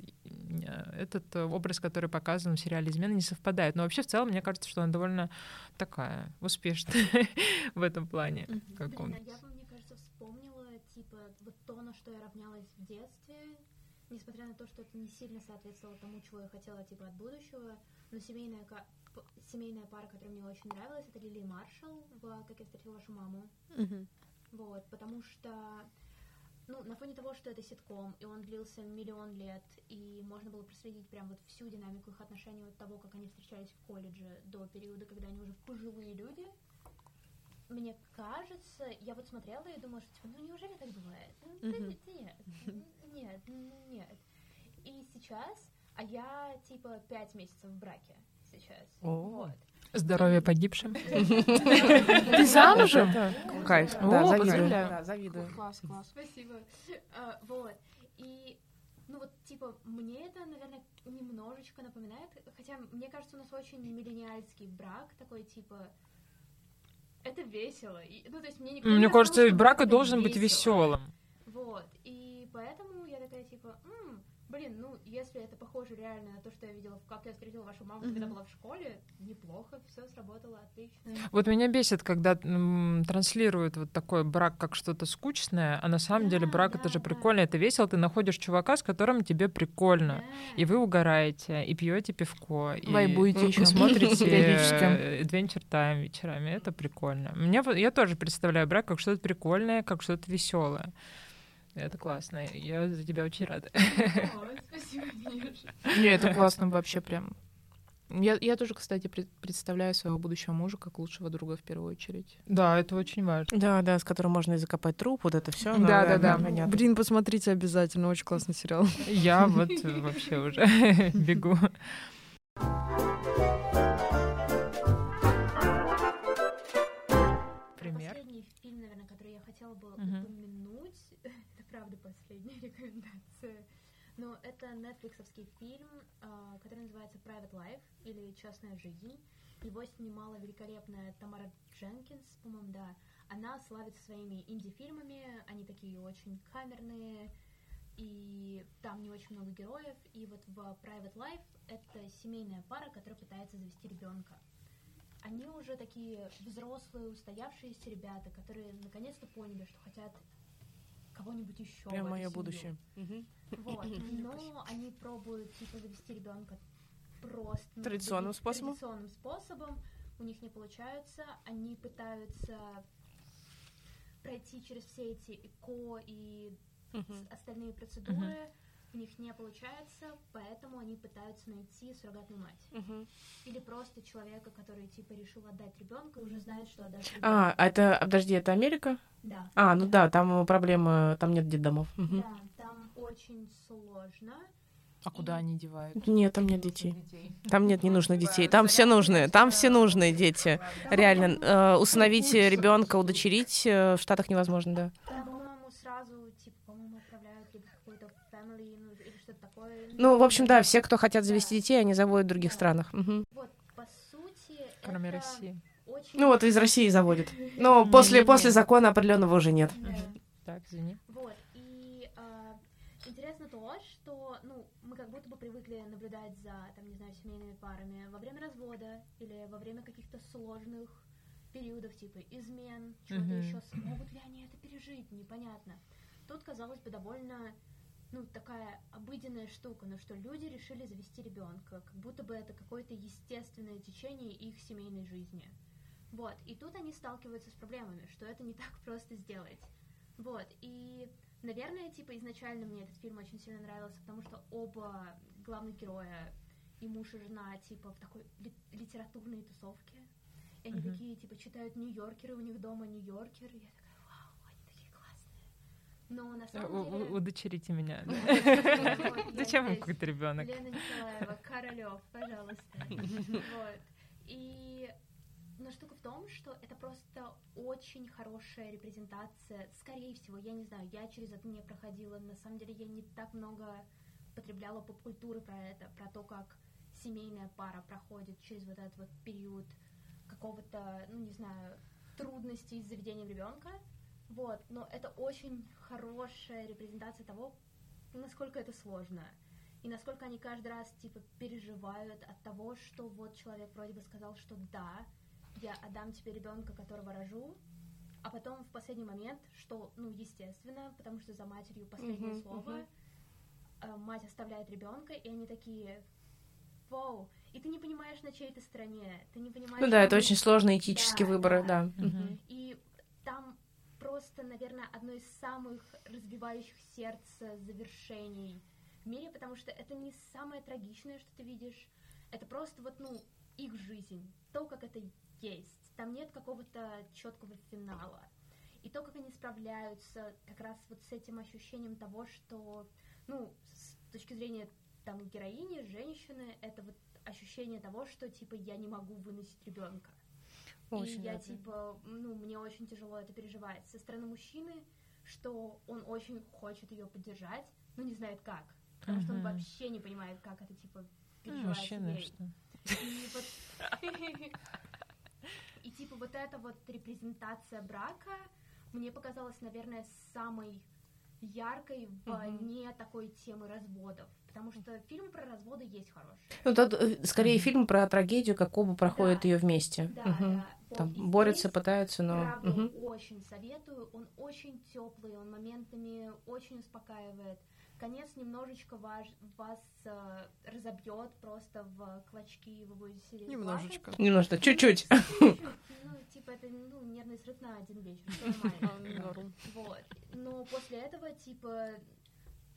Speaker 1: этот образ, который показан в сериале «Измена», не совпадает. Но вообще в целом мне кажется, что она довольно такая успешная в этом плане.
Speaker 3: Каком я бы, мне кажется, вспомнила типа вот то, на что я равнялась в детстве, несмотря на то, что это не сильно соответствовало тому, чего я хотела типа от будущего, но семейная семейная пара, которая мне очень нравилась, это Лили Маршалл в «Как я встретила вашу маму». Вот, потому что, ну, на фоне того, что это ситком, и он длился миллион лет, и можно было проследить прям вот всю динамику их отношений от того, как они встречались в колледже, до периода, когда они уже пожилые люди, мне кажется, я вот смотрела и думала, что типа, ну неужели так бывает? Ну, нет, нет, нет. И сейчас, а я типа пять месяцев в браке сейчас. Вот.
Speaker 1: Здоровье погибшим.
Speaker 4: Ты замужем?
Speaker 5: Кайф. Да, завидую. Завидую.
Speaker 3: Класс, класс. Спасибо. А, вот. И ну вот, типа, мне это, наверное, немножечко напоминает, хотя мне кажется, у нас очень миллениальский брак, такой, типа, это весело. И, ну, то есть мне никто
Speaker 1: Мне кажется, брак должен быть веселым.
Speaker 3: Вот, и поэтому я такая, типа, м-м, блин, ну, если это похоже реально на то, что я видела, как я встретила вашу маму, mm-hmm. когда была в школе, неплохо, все сработало, отлично.
Speaker 1: Вот меня бесит, когда м, транслируют вот такой брак как что-то скучное, а на самом да, деле брак да, это же да. прикольно, это весело, ты находишь чувака, с которым тебе прикольно, да. и вы угораете, и пьете пивко, и,
Speaker 4: Вайбуете
Speaker 1: еще. смотрите Adventure Time вечерами, это прикольно. Мне, я тоже представляю брак как что-то прикольное, как что-то веселое. Это классно. Я за тебя очень рада.
Speaker 3: спасибо,
Speaker 4: Не, это классно вообще прям. Я, я тоже, кстати, представляю своего будущего мужа как лучшего друга в первую очередь.
Speaker 1: Да, это очень важно.
Speaker 5: Да, да, с которым можно и закопать труп, вот это все.
Speaker 1: Да, да, да.
Speaker 2: да. Блин, посмотрите обязательно, очень классный сериал.
Speaker 1: Я вот вообще уже бегу.
Speaker 3: Пример. Последний фильм, наверное, который я хотела бы упомянуть, правда последняя рекомендация. Но это нетфликсовский фильм, а, который называется Private Life или Частная жизнь. Его снимала великолепная Тамара Дженкинс, по-моему, да. Она славится своими инди-фильмами, они такие очень камерные, и там не очень много героев. И вот в Private Life это семейная пара, которая пытается завести ребенка. Они уже такие взрослые, устоявшиеся ребята, которые наконец-то поняли, что хотят кого-нибудь еще.
Speaker 5: Прям мое будущее.
Speaker 3: Вот. Но они пробуют типа завести ребенка просто
Speaker 5: ну, традиционным способом.
Speaker 3: Традиционным способом. У них не получается. Они пытаются пройти через все эти ЭКО и остальные процедуры у них не получается, поэтому они пытаются найти суррогатную мать. Угу. Или просто человека, который типа решил отдать ребенка, уже знает, что отдаст ребенка.
Speaker 5: А, это, подожди, это Америка?
Speaker 3: Да.
Speaker 5: А, ну да, там проблемы, там нет детдомов.
Speaker 3: Угу. Да, там очень сложно.
Speaker 4: А куда они девают?
Speaker 5: Нет, там нет детей. Там нет не нужных детей. Там все нужные. Там все нужные дети. Реально, э, усыновить ребенка, удочерить э, в Штатах невозможно, да.
Speaker 3: Там, по-моему, сразу, типа, по-моему, отправляют либо какой-то family, ну, или что-то такое.
Speaker 5: Ну, в общем, да, все, кто хотят завести детей, они заводят в других странах. Угу.
Speaker 3: Вот, по сути,
Speaker 1: Кроме
Speaker 3: это
Speaker 1: России.
Speaker 3: очень...
Speaker 5: Ну вот из России заводит. Но после,
Speaker 1: Не-не-не.
Speaker 5: после закона определенного уже нет.
Speaker 3: Да.
Speaker 1: Так, извини.
Speaker 3: Вот, и а, интересно то, что, ну, мы как будто бы привыкли наблюдать за, там, не знаю, семейными парами во время развода или во время каких-то сложных периодов, типа измен, чего-то
Speaker 1: Мгм.
Speaker 3: еще, смогут ли они это пережить, непонятно. Тут, казалось бы, довольно, ну, такая обыденная штука, но что люди решили завести ребенка, как будто бы это какое-то естественное течение их семейной жизни. Вот, и тут они сталкиваются с проблемами, что это не так просто сделать. Вот, и, наверное, типа, изначально мне этот фильм очень сильно нравился, потому что оба главных героя, и муж, и жена, типа, в такой ли- литературной тусовке. И они
Speaker 1: Мгм.
Speaker 3: такие, типа, читают Нью-Йоркеры, у них дома Нью-Йоркер, и я такая, вау, они такие классные. Но на
Speaker 1: Э,
Speaker 3: самом деле...
Speaker 1: Удочерите меня. Зачем вам какой-то ребенок?
Speaker 3: Лена Николаева, Королёв, пожалуйста. Вот. И но штука в том, что это просто очень хорошая репрезентация. Скорее всего, я не знаю, я через это не проходила. На самом деле, я не так много потребляла поп-культуры про это, про то, как семейная пара проходит через вот этот вот период какого-то, ну не знаю, трудностей с заведением ребенка. Вот, но это очень хорошая репрезентация того, насколько это сложно. И насколько они каждый раз, типа, переживают от того, что вот человек вроде бы сказал, что да, я отдам тебе ребенка, которого рожу, а потом в последний момент, что, ну, естественно, потому что за матерью последнее
Speaker 5: Мгм,
Speaker 3: слово, э, мать оставляет ребенка, и они такие, вау, и ты не понимаешь, на чьей ты стороне, ты не понимаешь...
Speaker 5: Ну да, это очень сложные этические
Speaker 3: Да,
Speaker 5: выборы,
Speaker 3: да.
Speaker 5: да.
Speaker 1: Мгм.
Speaker 3: И там просто, наверное, одно из самых разбивающих сердце завершений в мире, потому что это не самое трагичное, что ты видишь. Это просто вот, ну, их жизнь, то, как это есть. Там нет какого-то четкого финала. И то, как они справляются как раз вот с этим ощущением того, что, ну, с точки зрения там героини, женщины, это вот ощущение того, что, типа, я не могу выносить ребенка.
Speaker 5: Очень
Speaker 3: и я,
Speaker 5: да.
Speaker 3: типа, ну, мне очень тяжело это переживать. Со стороны мужчины, что он очень хочет ее поддержать, но не знает как. Потому что он вообще не понимает, как это, типа,
Speaker 1: Ну,
Speaker 3: переживается
Speaker 1: Мужчина, что?
Speaker 3: И вот... И типа вот эта вот репрезентация брака мне показалась, наверное, самой яркой вне такой темы разводов. Потому что фильмы про разводы есть хорошие.
Speaker 5: Ну, тут э, скорее фильм про трагедию, как оба проходят
Speaker 3: Да.
Speaker 5: ее вместе.
Speaker 3: Да,
Speaker 5: Мгм.
Speaker 3: да.
Speaker 5: Там
Speaker 3: и
Speaker 5: борются,
Speaker 3: здесь,
Speaker 5: пытаются, но.
Speaker 3: Правда,
Speaker 5: Мгм.
Speaker 3: очень советую. Он очень теплый, он моментами очень успокаивает. Конец немножечко ваш, вас э, разобьет просто в клочки, и вы будете сидеть
Speaker 2: Немножечко.
Speaker 5: Немножко, чуть-чуть.
Speaker 3: плакать. Чуть-чуть. Ну, типа, это ну, нервный срыв на один вечер. нормально.
Speaker 2: Норм.
Speaker 3: Вот. Но после этого, типа,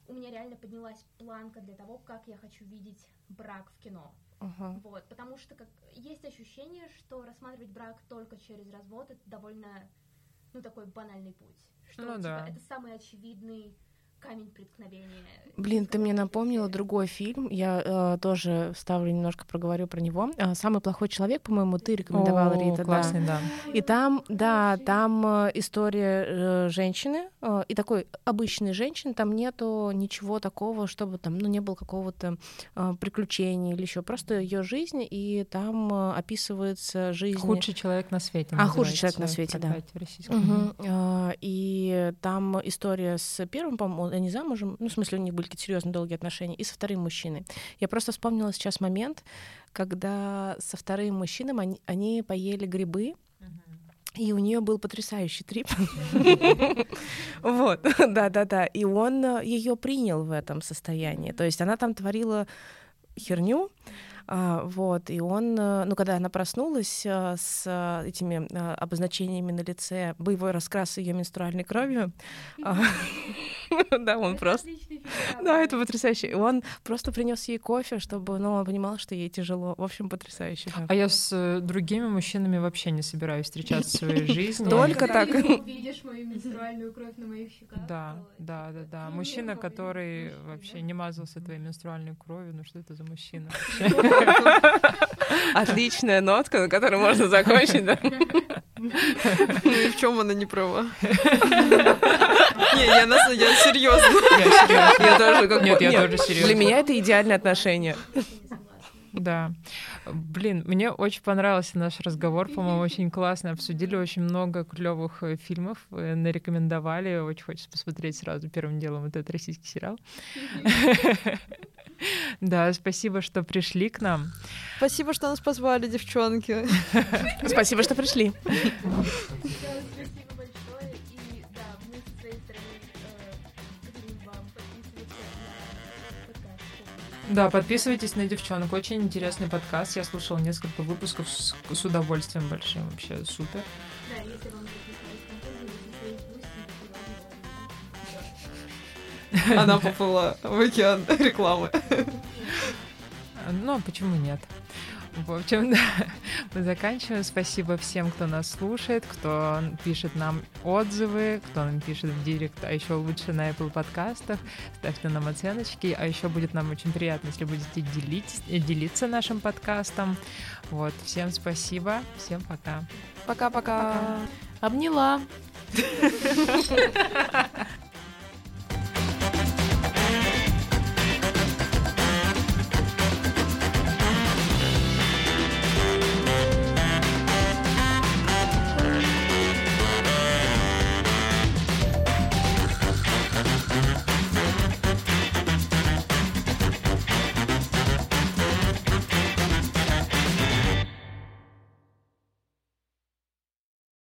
Speaker 3: у меня реально поднялась планка для того, как я хочу видеть брак в кино.
Speaker 5: Ага.
Speaker 3: Вот, потому что как, есть ощущение, что рассматривать брак только через развод это довольно, ну, такой банальный путь. Что,
Speaker 1: Ну
Speaker 3: типа,
Speaker 1: да.
Speaker 3: это самый очевидный камень преткновения.
Speaker 5: Блин, ты мне напомнила другой фильм. Я э, тоже вставлю немножко, проговорю про него. А, Самый плохой человек, по-моему, ты рекомендовала,
Speaker 1: О,
Speaker 5: Рита. да.
Speaker 1: классный, да.
Speaker 5: И там, да, там э, история э, женщины э, и такой обычной женщины. Там нету ничего такого, чтобы там, ну, не было какого-то э, приключения или еще просто ее жизнь, и там э, описывается жизнь.
Speaker 1: Худший человек на свете.
Speaker 5: А, худший человек на свете, да. Мгм. А, И там история с первым, по-моему, они замужем, ну, в смысле, у них были какие-то серьезные долгие отношения, и со вторым мужчиной. Я просто вспомнила сейчас момент, когда со вторым мужчиной они, они поели грибы, и у нее был потрясающий трип. Вот, да-да-да. И он ее принял в этом состоянии. То есть она там творила херню, вот, и он, э, ну, когда она проснулась э, с э, этими обозначениями на лице, боевой раскрас ее менструальной кровью, а, да, он просто... Да, это потрясающе. И он просто принес ей кофе, чтобы, ну, он понимал, что ей тяжело. В общем, потрясающе.
Speaker 1: А я с другими мужчинами вообще не собираюсь встречаться в своей жизни.
Speaker 5: Только так.
Speaker 3: ты увидишь мою менструальную кровь на моих щеках.
Speaker 1: Да, да, да, да. Мужчина, который вообще не мазался твоей менструальной кровью, ну что это за мужчина?
Speaker 5: Отличная нотка, на которой можно закончить, да?
Speaker 2: Ну и в чем она не права? Не, я на я серьезно.
Speaker 1: Я
Speaker 5: тоже как
Speaker 1: Нет, я тоже серьезно.
Speaker 5: Для меня это
Speaker 3: не согласна.
Speaker 1: Да. Блин, мне очень понравился наш разговор, по-моему, очень классно. Обсудили очень много клевых э, фильмов, э, нарекомендовали. Очень хочется посмотреть сразу первым делом этот российский сериал. Да, спасибо, что пришли к нам.
Speaker 2: Спасибо, что нас позвали, девчонки.
Speaker 5: Спасибо, что пришли.
Speaker 1: Да, подписывайтесь на девчонок. Очень интересный подкаст. Я слушала несколько выпусков с, с удовольствием большим. Вообще супер.
Speaker 2: Она поплыла в океан рекламы.
Speaker 1: Ну, а почему нет? В общем, да, мы заканчиваем. Спасибо всем, кто нас слушает, кто пишет нам отзывы, кто нам пишет в директ, а еще лучше на Apple подкастах. Ставьте нам оценочки. А еще будет нам очень приятно, если будете делить, делиться нашим подкастом. Вот, всем спасибо. Всем пока.
Speaker 2: Пока-пока.
Speaker 5: Обняла.